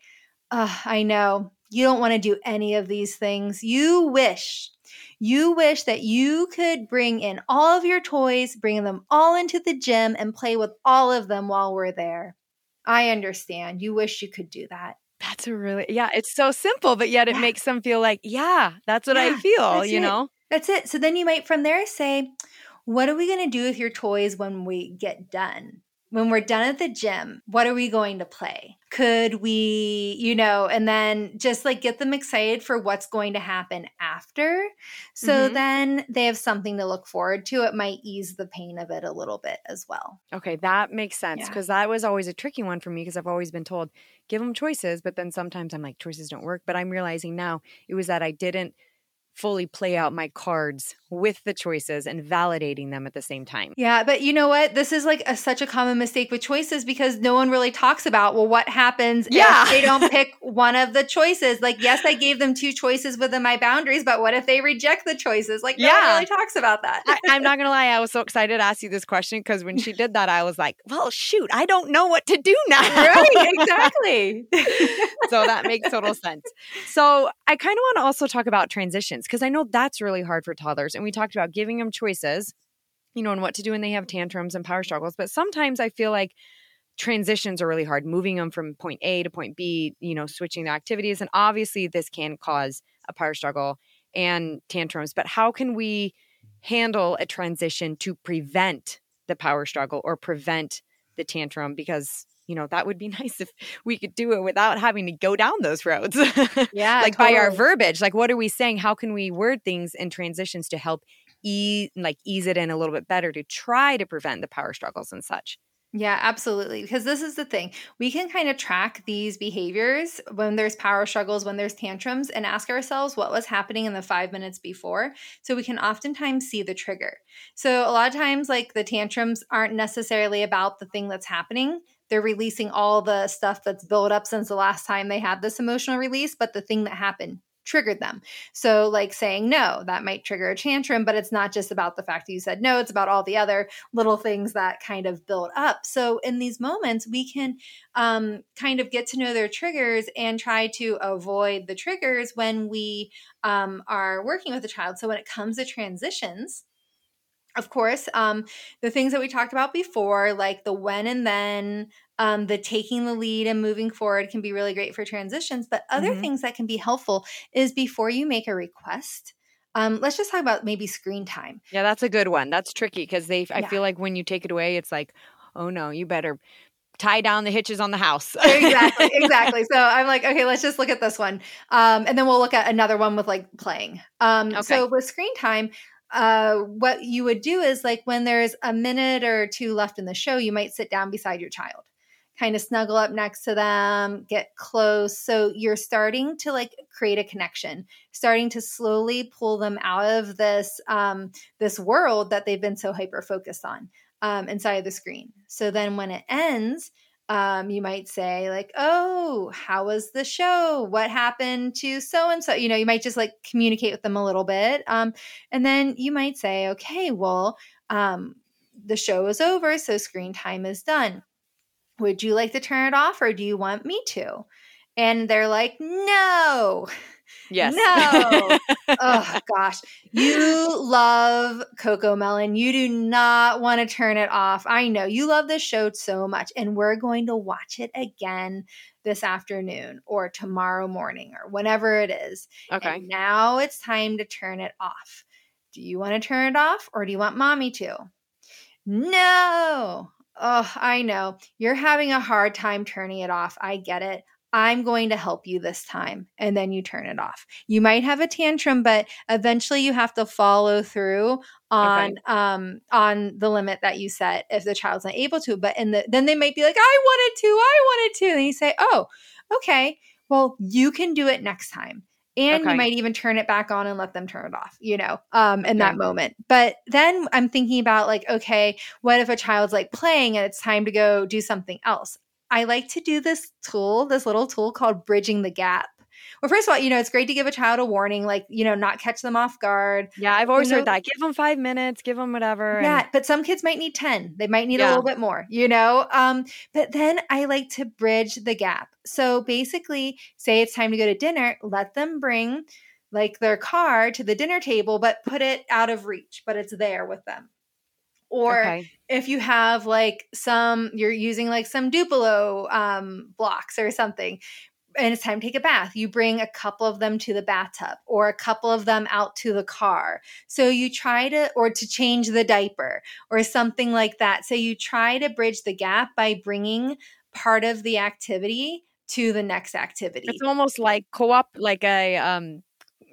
"Ugh, I know you don't want to do any of these things. You wish you wish that you could bring in all of your toys, bring them all into the gym, and play with all of them while we're there. I understand. You wish you could do that. That's a really, yeah, it's so simple, but yet it Yeah. makes them feel like, yeah, that's what I feel, you it. know? That's it. So then you might from there say, What are we going to do with your toys when we get done? When we're done at the gym, what are we going to play? Could we, you know, and then just like get them excited for what's going to happen after. So Mhm. then they have something to look forward to. It might ease the pain of it a little bit as well. Okay, that makes sense Yeah. because that was always a tricky one for me because I've always been told, give them choices, but then sometimes I'm like, choices don't work. But I'm realizing now it was that I didn't fully play out my cards with the choices and validating them at the same time. Yeah, but you know what? This is like a, such a common mistake with choices because no one really talks about well, what happens Yeah. if they don't pick one of the choices? Like, yes, I gave them two choices within my boundaries, but what if they reject the choices? Like, no Yeah. one really talks about that. I, I'm not gonna lie, I was so excited to ask you this question because when she did that, I was like, well, shoot, I don't know what to do now. right? Exactly. so that makes total sense. So I kind of want to also talk about transitions because I know that's really hard for toddlers. And we talked about giving them choices, you know, and what to do when they have tantrums and power struggles. But sometimes I feel like transitions are really hard, moving them from point A to point B, you know, switching the activities. And obviously, this can cause a power struggle and tantrums. But how can we handle a transition to prevent the power struggle or prevent the tantrum? Because you know, that would be nice if we could do it without having to go down those roads. Yeah, like by our verbiage, like what are we saying? How can we word things in transitions to help ease like ease it in a little bit better to try to prevent the power struggles and such? Yeah, absolutely. Because this is the thing. We can kind of track these behaviors when there's power struggles, when there's tantrums, and ask ourselves what was happening in the five minutes before. So we can oftentimes see the trigger. So a lot of times, like the tantrums aren't necessarily about the thing that's happening. They're releasing all the stuff that's built up since the last time they had this emotional release, but the thing that happened triggered them. So, like saying no, that might trigger a tantrum, but it's not just about the fact that you said no, it's about all the other little things that kind of build up. So, in these moments, we can um, kind of get to know their triggers and try to avoid the triggers when we um, are working with a child. So, when it comes to transitions, of course, um, the things that we talked about before, like the when and then, um, the taking the lead and moving forward, can be really great for transitions. But other Mhm. things that can be helpful is before you make a request. Um, let's just talk about maybe screen time. Yeah, that's a good one. That's tricky because they I Yeah. feel like when you take it away, it's like, oh no, you better tie down the hitches on the house. exactly exactly so i'm like okay let's just look at this one um, and then we'll look at another one with like playing um, so with screen time uh, what you would do is like when there's a minute or two left in the show you might sit down beside your child kind of snuggle up next to them get close. So you're starting to like create a connection starting to slowly pull them out of this um, this world that they've been so hyper focused on um, inside of the screen. So then when it ends um, you might say like oh how was the show? What happened to so and so? You know you might just like communicate with them a little bit um, and then you might say okay well um, the show is over so screen time is done. Would you like to turn it off or do you want me to? And they're like no yes. No. oh gosh. You love CoComelon. You do not want to turn it off. I know. You love this show so much and we're going to watch it again this afternoon or tomorrow morning or whenever it is. Okay. and now it's time to turn it off. Do you want to turn it off or do you want mommy to? No. Oh i know. You're having a hard time turning it off. I get it I'm going to help you this time. And then you turn it off. You might have a tantrum, but eventually you have to follow through on um on the limit that you set if the child's not able to. But in the then they might be like, I wanted to, I wanted to. And you say, Oh, okay. Well, you can do it next time. And Okay. you might even turn it back on and let them turn it off, you know, um, in that moment. But then I'm thinking about like, okay, what if a child's like playing and it's time to go do something else? I like to do this tool, this little tool called bridging the gap. Well, first of all, you know, it's great to give a child a warning, like, you know, not catch them off guard. Yeah, I've always know- heard that. Give them five minutes, give them whatever. and- Yeah, but some kids might need 10. They might need a little bit more, you know? Um, but then I like to bridge the gap. So basically, say it's time to go to dinner, let them bring like their car to the dinner table, but put it out of reach, but it's there with them. Or okay. if you have like some you're using like some duplo um, blocks or something and it's time to take a bath you bring a couple of them to the bathtub or a couple of them out to the car. So you try to or to change the diaper or something like that. So you try to bridge the gap by bringing part of the activity to the next activity. It's almost like co-op, like a um,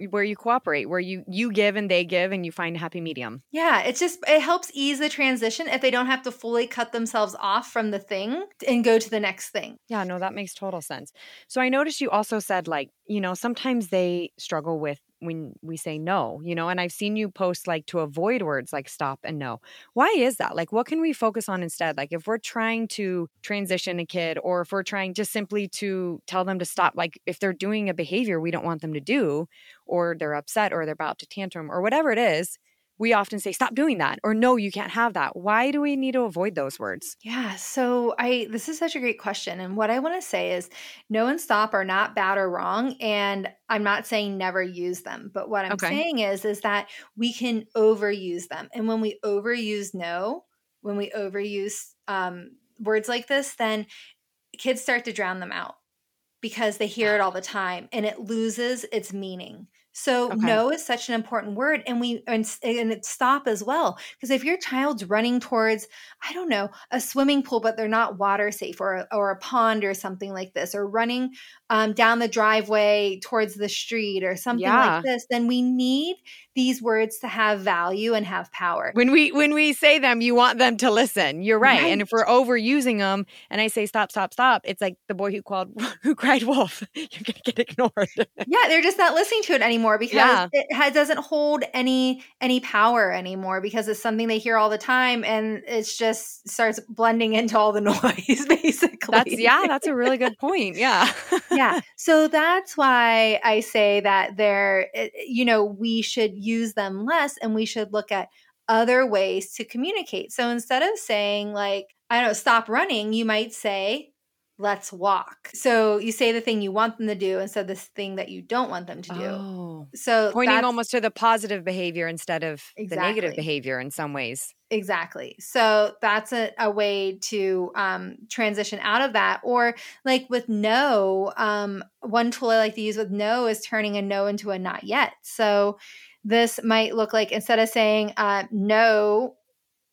where you cooperate, where you you give and they give, and you find a happy medium. Yeah, it's just it helps ease the transition if they don't have to fully cut themselves off from the thing and go to the next thing. Yeah, no, that makes total sense. So I noticed you also said like, you know, sometimes they struggle with when we say no, you know, and I've seen you post like to avoid words like stop and no. Why is that? Like what can we focus on instead? Like if we're trying to transition a kid or if we're trying just simply to tell them to stop like if they're doing a behavior we don't want them to do or they're upset or they're about to tantrum or whatever it is, we often say stop doing that or no, you can't have that. Why do we need to avoid those words? Yeah, so I this is such a great question and what I want to say is no and stop are not bad or wrong and I'm not saying never use them, but what I'm Okay. saying is is that we can overuse them. And when we overuse no, when we overuse um, words like this, then kids start to drown them out because they hear it all the time and it loses its meaning. So Okay. no is such an important word and we and, and it's stop as well because if your child's running towards I don't know a swimming pool but they're not water safe or or a pond or something like this or running um, down the driveway towards the street or something Yeah. like this then we need these words to have value and have power. When we when we say them, you want them to listen. You're right. And if we're overusing them, and I say stop, stop, stop, it's like the boy who called who cried wolf. You're gonna get ignored. yeah they're just not listening to it anymore because Yeah. it doesn't hold any any power anymore because it's something they hear all the time and it's just starts blending into all the noise basically That's yeah, that's a really good point. Yeah. yeah so that's why i say that they're eh, eh, you know we should use them less and we should look at other ways to communicate. So instead of saying like i don't know stop running you might say let's walk so you say the thing you want them to do instead of this thing that you don't want them to do Oh. so Pointing almost to the positive behavior instead of the negative behavior in some ways. Exactly. So that's a, a way to um, transition out of that. Or like with no, um, one tool I like to use with no is turning a no into a not yet. So this might look like instead of saying uh, no,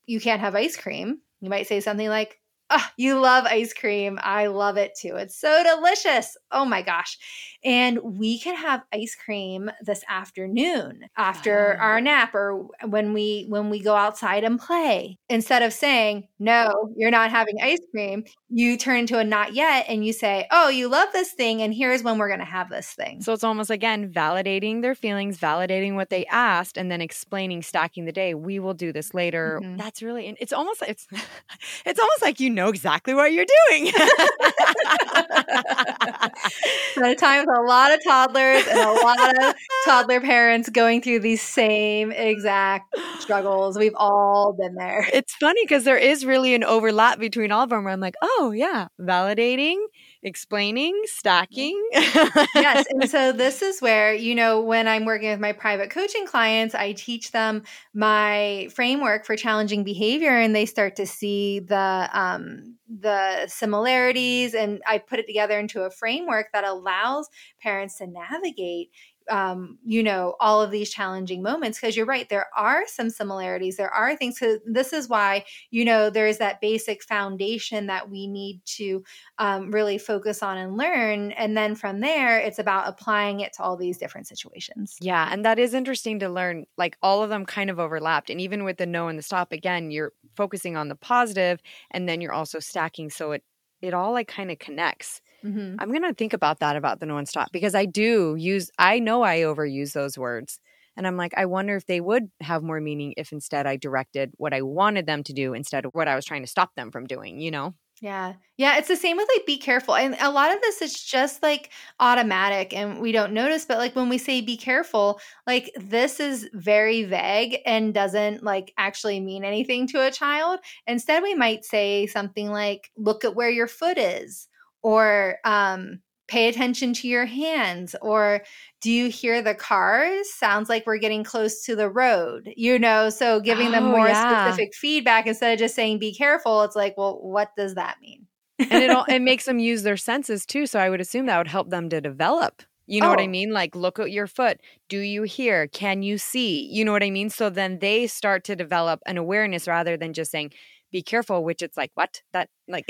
you can't have ice cream, you might say something like, Ah, you love ice cream. I love it too. It's so delicious. Oh my gosh. And we can have ice cream this afternoon after Oh. our nap or when we when we go outside and play. Instead of saying, "No, you're not having ice cream," you turn into a not yet and you say, "Oh, you love this thing and here's when we're going to have this thing." So it's almost again validating their feelings, validating what they asked, and then explaining, stacking the day. We will do this later. Mhm. That's really. It's almost. It's. It's almost like you know exactly what you're doing. At a time with a lot of toddlers and a lot of toddler parents going through these same exact struggles. We've all been there. it's funny because there is really an overlap between all of them. Where I'm like, oh yeah, validating, explaining, stacking. yes. And so this is where, you know, when I'm working with my private coaching clients, I teach them my framework for challenging behavior and they start to see the um the similarities and I put it together into a framework that allows parents to navigate um, you know, all of these challenging moments because you're right, there are some similarities. There are things. So this is why, you know, there's that basic foundation that we need to um, really focus on and learn. And then from there, it's about applying it to all these different situations. Yeah, and that is interesting to learn. Like all of them kind of overlapped. And even with the no and the stop, again, you're focusing on the positive and then you're also stacking so it it all like kind of connects. Mhm. I'm going to think about that about the no one stop because I do use, I know I overuse those words. And I'm like, I wonder if they would have more meaning if instead I directed what I wanted them to do instead of what I was trying to stop them from doing, you know? Yeah. Yeah. It's the same with like be careful. And a lot of this is just like automatic and we don't notice. But like when we say be careful, like this is very vague and doesn't like actually mean anything to a child. Instead, we might say something like, look at where your foot is or, um, pay attention to your hands or do you hear the cars sounds like we're getting close to the road you know so giving them Oh, more yeah. specific feedback instead of just saying be careful it's like well what does that mean and it all, it makes them use their senses too. So I would assume that would help them to develop. You know what I Oh. mean? Like, look at your foot. Do you hear? Can you see? You know what I mean? So then they start to develop an awareness rather than just saying, "Be careful." Which it's like, what? That like,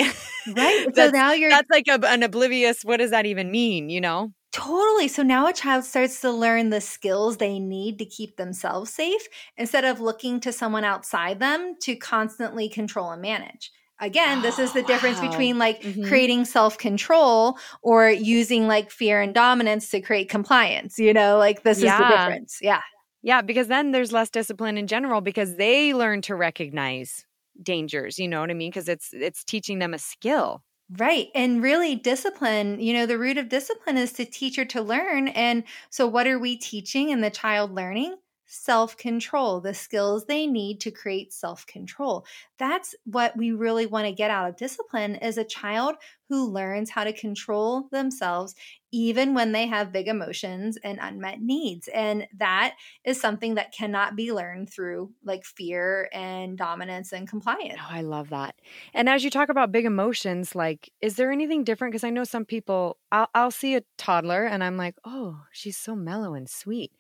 right so now you're that's like a, an oblivious. What does that even mean? You know? Totally. So now a child starts to learn the skills they need to keep themselves safe instead of looking to someone outside them to constantly control and manage. Again, this is the difference wow. between like Mhm. creating self control or using like fear and dominance to create compliance. You know, like this is the difference. Yeah. Yeah, because then there's less discipline in general because they learn to recognize dangers. You know what I mean? Because it's it's teaching them a skill. Right. And really, discipline, you know, the root of discipline is to teach or to learn. And so, what are we teaching and the child learning? Self control, the skills they need to create self control. That's what we really want to get out of discipline is a child who learns how to control themselves even when they have big emotions and unmet needs. And that is something that cannot be learned through like fear and dominance and compliance. Oh, I love that. And as you talk about big emotions, like, is there anything different? Because I know some people, I'll, I'll see a toddler and I'm like, oh, she's so mellow and sweet.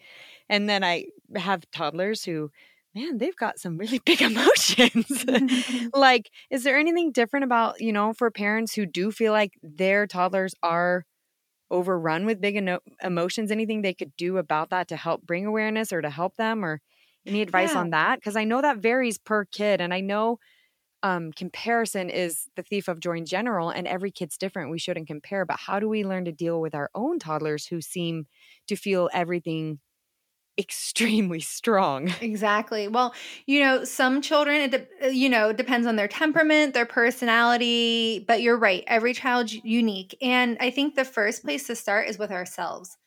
And then I have toddlers who, man, they've got some really big emotions. like, is there anything different about, you know, for parents who do feel like their toddlers are overrun with big eno- emotions? Anything they could do about that to help bring awareness or to help them or any advice Yeah. on that? Because I know that varies per kid. And I know um, comparison is the thief of joy in general, and every kid's different. We shouldn't compare, but how do we learn to deal with our own toddlers who seem to feel everything extremely strong? Exactly. Well, you know, some children, it de- you know, depends on their temperament, their personality, but you're right. Every child's unique. And I think the first place to start is with ourselves.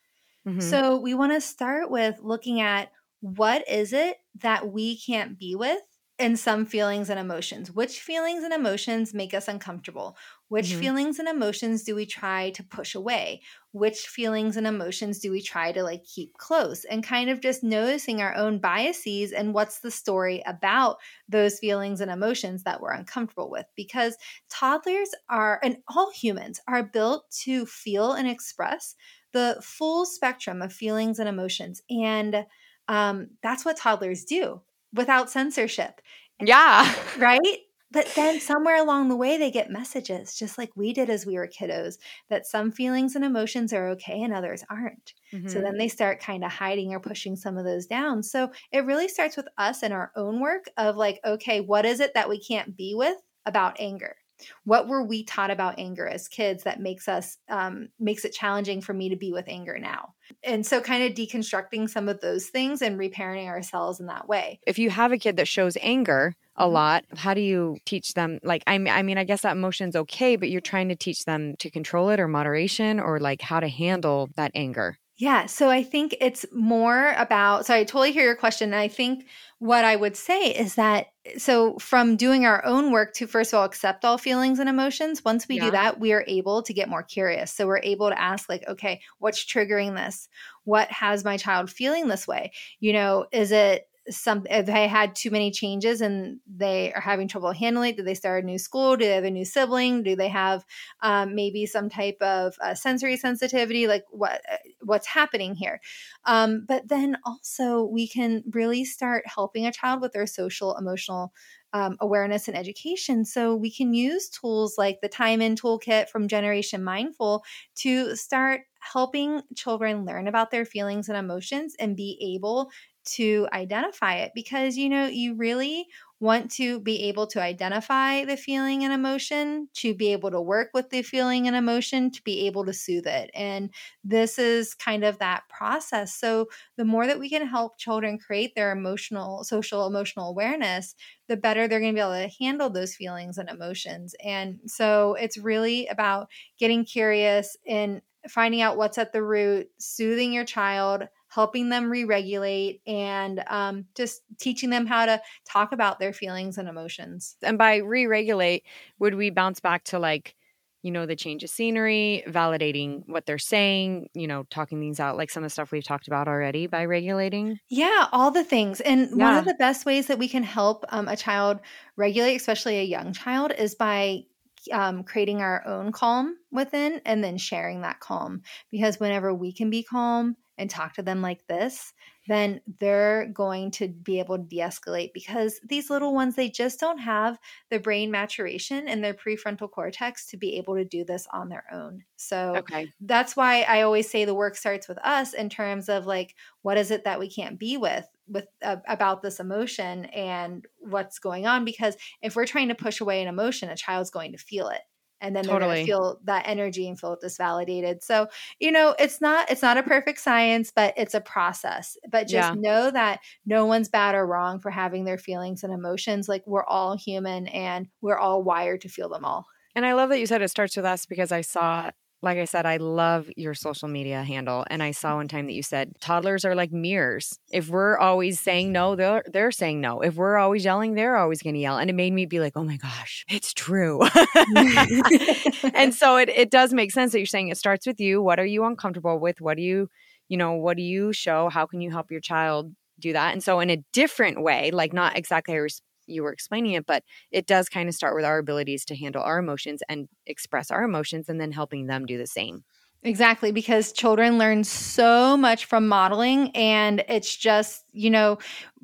Mhm. So we want to start with looking at what is it that we can't be with in some feelings and emotions. Which feelings and emotions make us uncomfortable? Which Mhm. feelings and emotions do we try to push away? Which feelings and emotions do we try to like keep close? And kind of just noticing our own biases and what's the story about those feelings and emotions that we're uncomfortable with because toddlers are and all humans are built to feel and express the full spectrum of feelings and emotions. And um, that's what toddlers do without censorship, yeah. right? But then somewhere along the way, they get messages, just like we did as we were kiddos, that some feelings and emotions are okay and others aren't. So Mhm. then they start kind of hiding or pushing some of those down. So it really starts with us and our own work of like, okay, what is it that we can't be with about anger? What were we taught about anger as kids that makes us um, makes it challenging for me to be with anger now? And so, kind of deconstructing some of those things and reparenting ourselves in that way. if you have a kid that shows anger a Mhm. lot, how do you teach them? Like, I mean, I mean, I guess that emotion's okay, but you're trying to teach them to control it or moderation or like how to handle that anger. Yeah. So I think it's more about, so I totally hear your question. And I think what I would say is that, so from doing our own work to first of all accept all feelings and emotions, once we Yeah. do that, we are able to get more curious. So we're able to ask, like, okay, what's triggering this? What has my child feeling this way? You know, is it, some if they had too many changes and they are having trouble handling it, do they start a new school? Do they have a new sibling? Do they have um, maybe some type of uh, sensory sensitivity? Like what uh, what's happening here? Um, but then also we can really start helping a child with their social emotional um, awareness and education. So we can use tools like the Time In Toolkit from Generation Mindful to start helping children learn about their feelings and emotions and be able to identify it because you know you really want to be able to identify the feeling and emotion, to be able to work with the feeling and emotion, to be able to soothe it. And this is kind of that process. So the more that we can help children create their emotional, social, emotional awareness, the better they're going to be able to handle those feelings and emotions. And so it's really about getting curious and finding out what's at the root, soothing your child, helping them re regulate, and um, just teaching them how to talk about their feelings and emotions. And by re regulate, would we bounce back to like, you know, the change of scenery, validating what they're saying, you know, talking things out, like some of the stuff we've talked about already by regulating? Yeah, all the things. And one of the best ways that we can help um, a child regulate, especially a young child, is by um, creating our own calm within and then sharing that calm. Because whenever we can be calm and talk to them like this, then they're going to be able to de escalate because these little ones, they just don't have the brain maturation and their prefrontal cortex to be able to do this on their own. So, Okay. that's why I always say the work starts with us in terms of like what is it that we can't be with with uh, about this emotion and what's going on because if we're trying to push away an emotion a child's going to feel it and then they're going to feel that energy and feel disvalidated so you know it's not it's not a perfect science but it's a process. But just Yeah. know that no one's bad or wrong for having their feelings and emotions. Like we're all human and we're all wired to feel them all. And I love that you said it starts with us because I saw, like I said, I love your social media handle. And I saw one time that you said toddlers are like mirrors. If we're always saying no, they're they're saying no. If we're always yelling, they're always gonna yell. And it made me be like, oh my gosh, it's true. and so it, it does make sense that you're saying it starts with you. What are you uncomfortable with? What do you, you know, what do you show? How can you help your child do that? And so in a different way, like not exactly were- you were explaining it, but it does kind of start with our abilities to handle our emotions and express our emotions and then helping them do the same. Exactly, because children learn so much from modeling, and it's just, you know,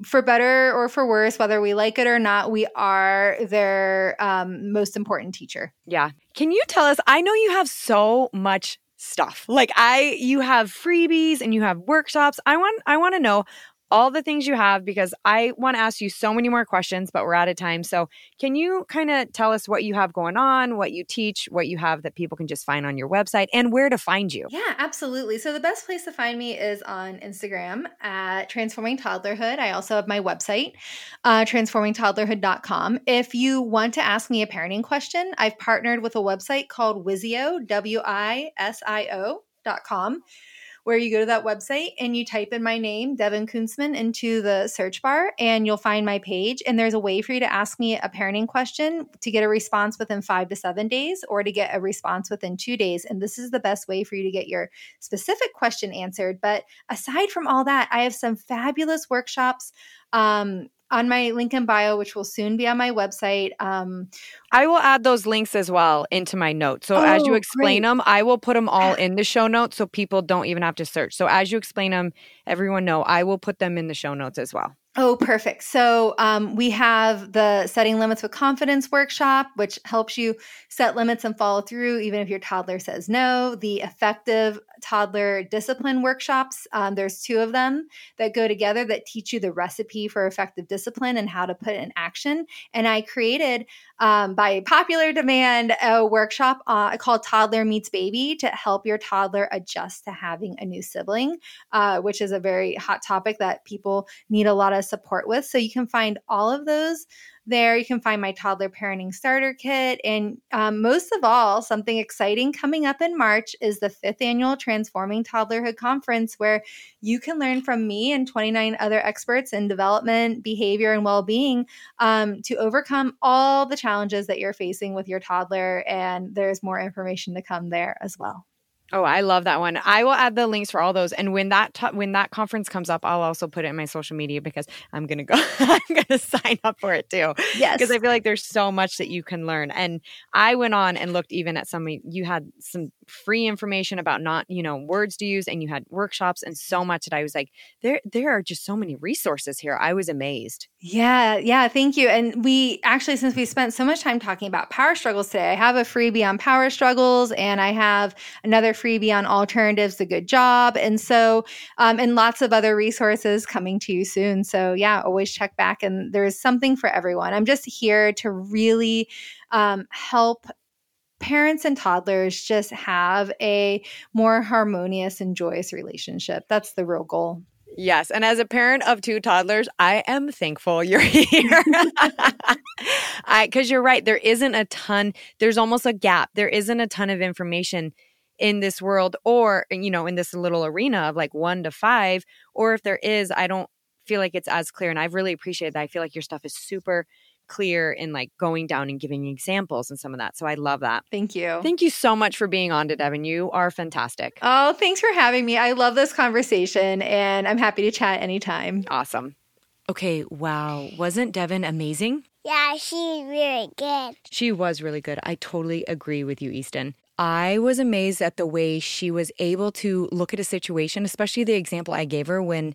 for better or for worse, whether we like it or not, we are their um, most important teacher. Yeah. Can you tell us? I know you have so much stuff. Like I you have freebies and you have workshops. I want I want to know all the things you have because I want to ask you so many more questions, but we're out of time. So, can you kind of tell us what you have going on, what you teach, what you have that people can just find on your website and where to find you? Yeah, absolutely. So the best place to find me is on Instagram at Transforming Toddlerhood. I also have my website, uh, transformingtoddlerhood.com. If you want to ask me a parenting question, I've partnered with a website called Wisio, W I S I O dot com. Where you go to that website and you type in my name, Devon Kuntzman, into the search bar, and you'll find my page. And there's a way for you to ask me a parenting question to get a response within five to seven days, or to get a response within two days. And this is the best way for you to get your specific question answered. But aside from all that, I have some fabulous workshops um, on my link in bio, which will soon be on my website. Um, I will add those links as well into my notes. So as you Oh, explain great. them, I will put them all in the show notes so people don't even have to search. So as you explain them, everyone know I will put them in the show notes as well. Oh, perfect. So um, we have the Setting Limits with Confidence workshop, which helps you set limits and follow through, even if your toddler says no. The Effective Toddler Discipline workshops, um, there's two of them that go together that teach you the recipe for effective discipline and how to put it in action. And I created, um, by popular demand, a workshop uh, called Toddler Meets Baby to help your toddler adjust to having a new sibling, uh, which is a very hot topic that people need a lot of support with. So you can find all of those there. You can find my toddler parenting starter kit. And um, most of all, something exciting coming up in March is the fifth annual Transforming Toddlerhood Conference, where you can learn from me and 29 other experts in development, behavior, and well being um, to overcome all the challenges that you're facing with your toddler. And there's more information to come there as well. Oh, I love that one. I will add the links for all those. And when that to- when that conference comes up, I'll also put it in my social media because I'm gonna go. I'm gonna sign up for it too Yes. because I feel like there's so much that you can learn. And I went on and looked even at some. You had some free information about not, you know, words to use and you had workshops and so much that I was like, there there are just so many resources here. I was amazed. Yeah, yeah, thank you. And we actually, since we spent so much time talking about power struggles today, I have a freebie on power struggles and I have another freebie on alternatives, the good job. And so, um, and lots of other resources coming to you soon. So, yeah, always check back. And there's something for everyone. I'm just here to really um, help parents and toddlers just have a more harmonious and joyous relationship. That's the real goal. Yes. And as a parent of two toddlers, I am thankful you're here. Because you're right. There isn't a ton, there's almost a gap. There isn't a ton of information in this world or, you know, in this little arena of like one to five. Or if there is, I don't feel like it's as clear. And I've really appreciated that. I feel like your stuff is super clear in like going down and giving examples and some of that. So I love that. Thank you. Thank you so much for being on to Devon. You are fantastic. Oh, thanks for having me. I love this conversation and I'm happy to chat anytime. Awesome. Okay, wow. Wasn't Devon amazing? Yeah, she's really good. She was really good. I totally agree with you, Easton. I was amazed at the way she was able to look at a situation, especially the example I gave her when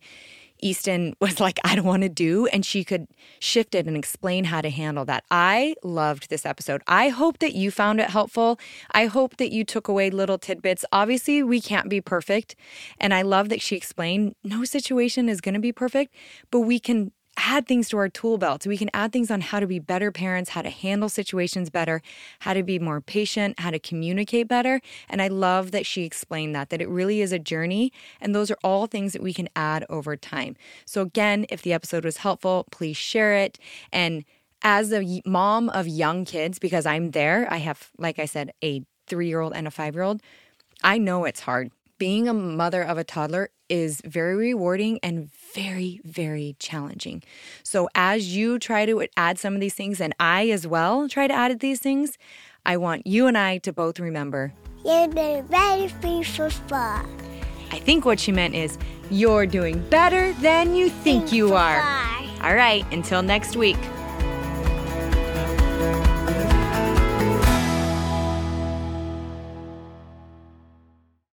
Easton was like, I don't want to do. And she could shift it and explain how to handle that. I loved this episode. I hope that you found it helpful. I hope that you took away little tidbits. Obviously, we can't be perfect. And I love that she explained no situation is going to be perfect, but we can add things to our tool belt. So we can add things on how to be better parents, how to handle situations better, how to be more patient, how to communicate better. And I love that she explained that, that it really is a journey. And those are all things that we can add over time. So again, if the episode was helpful, please share it. And as a mom of young kids, because I'm there, I have, like I said, a three year old and a five year old. I know it's hard being a mother of a toddler is very rewarding and very, very challenging. So, as you try to add some of these things, and I as well try to add these things, I want you and I to both remember You're doing better for fun. I think what she meant is you're doing better than you think you are. All right, until next week.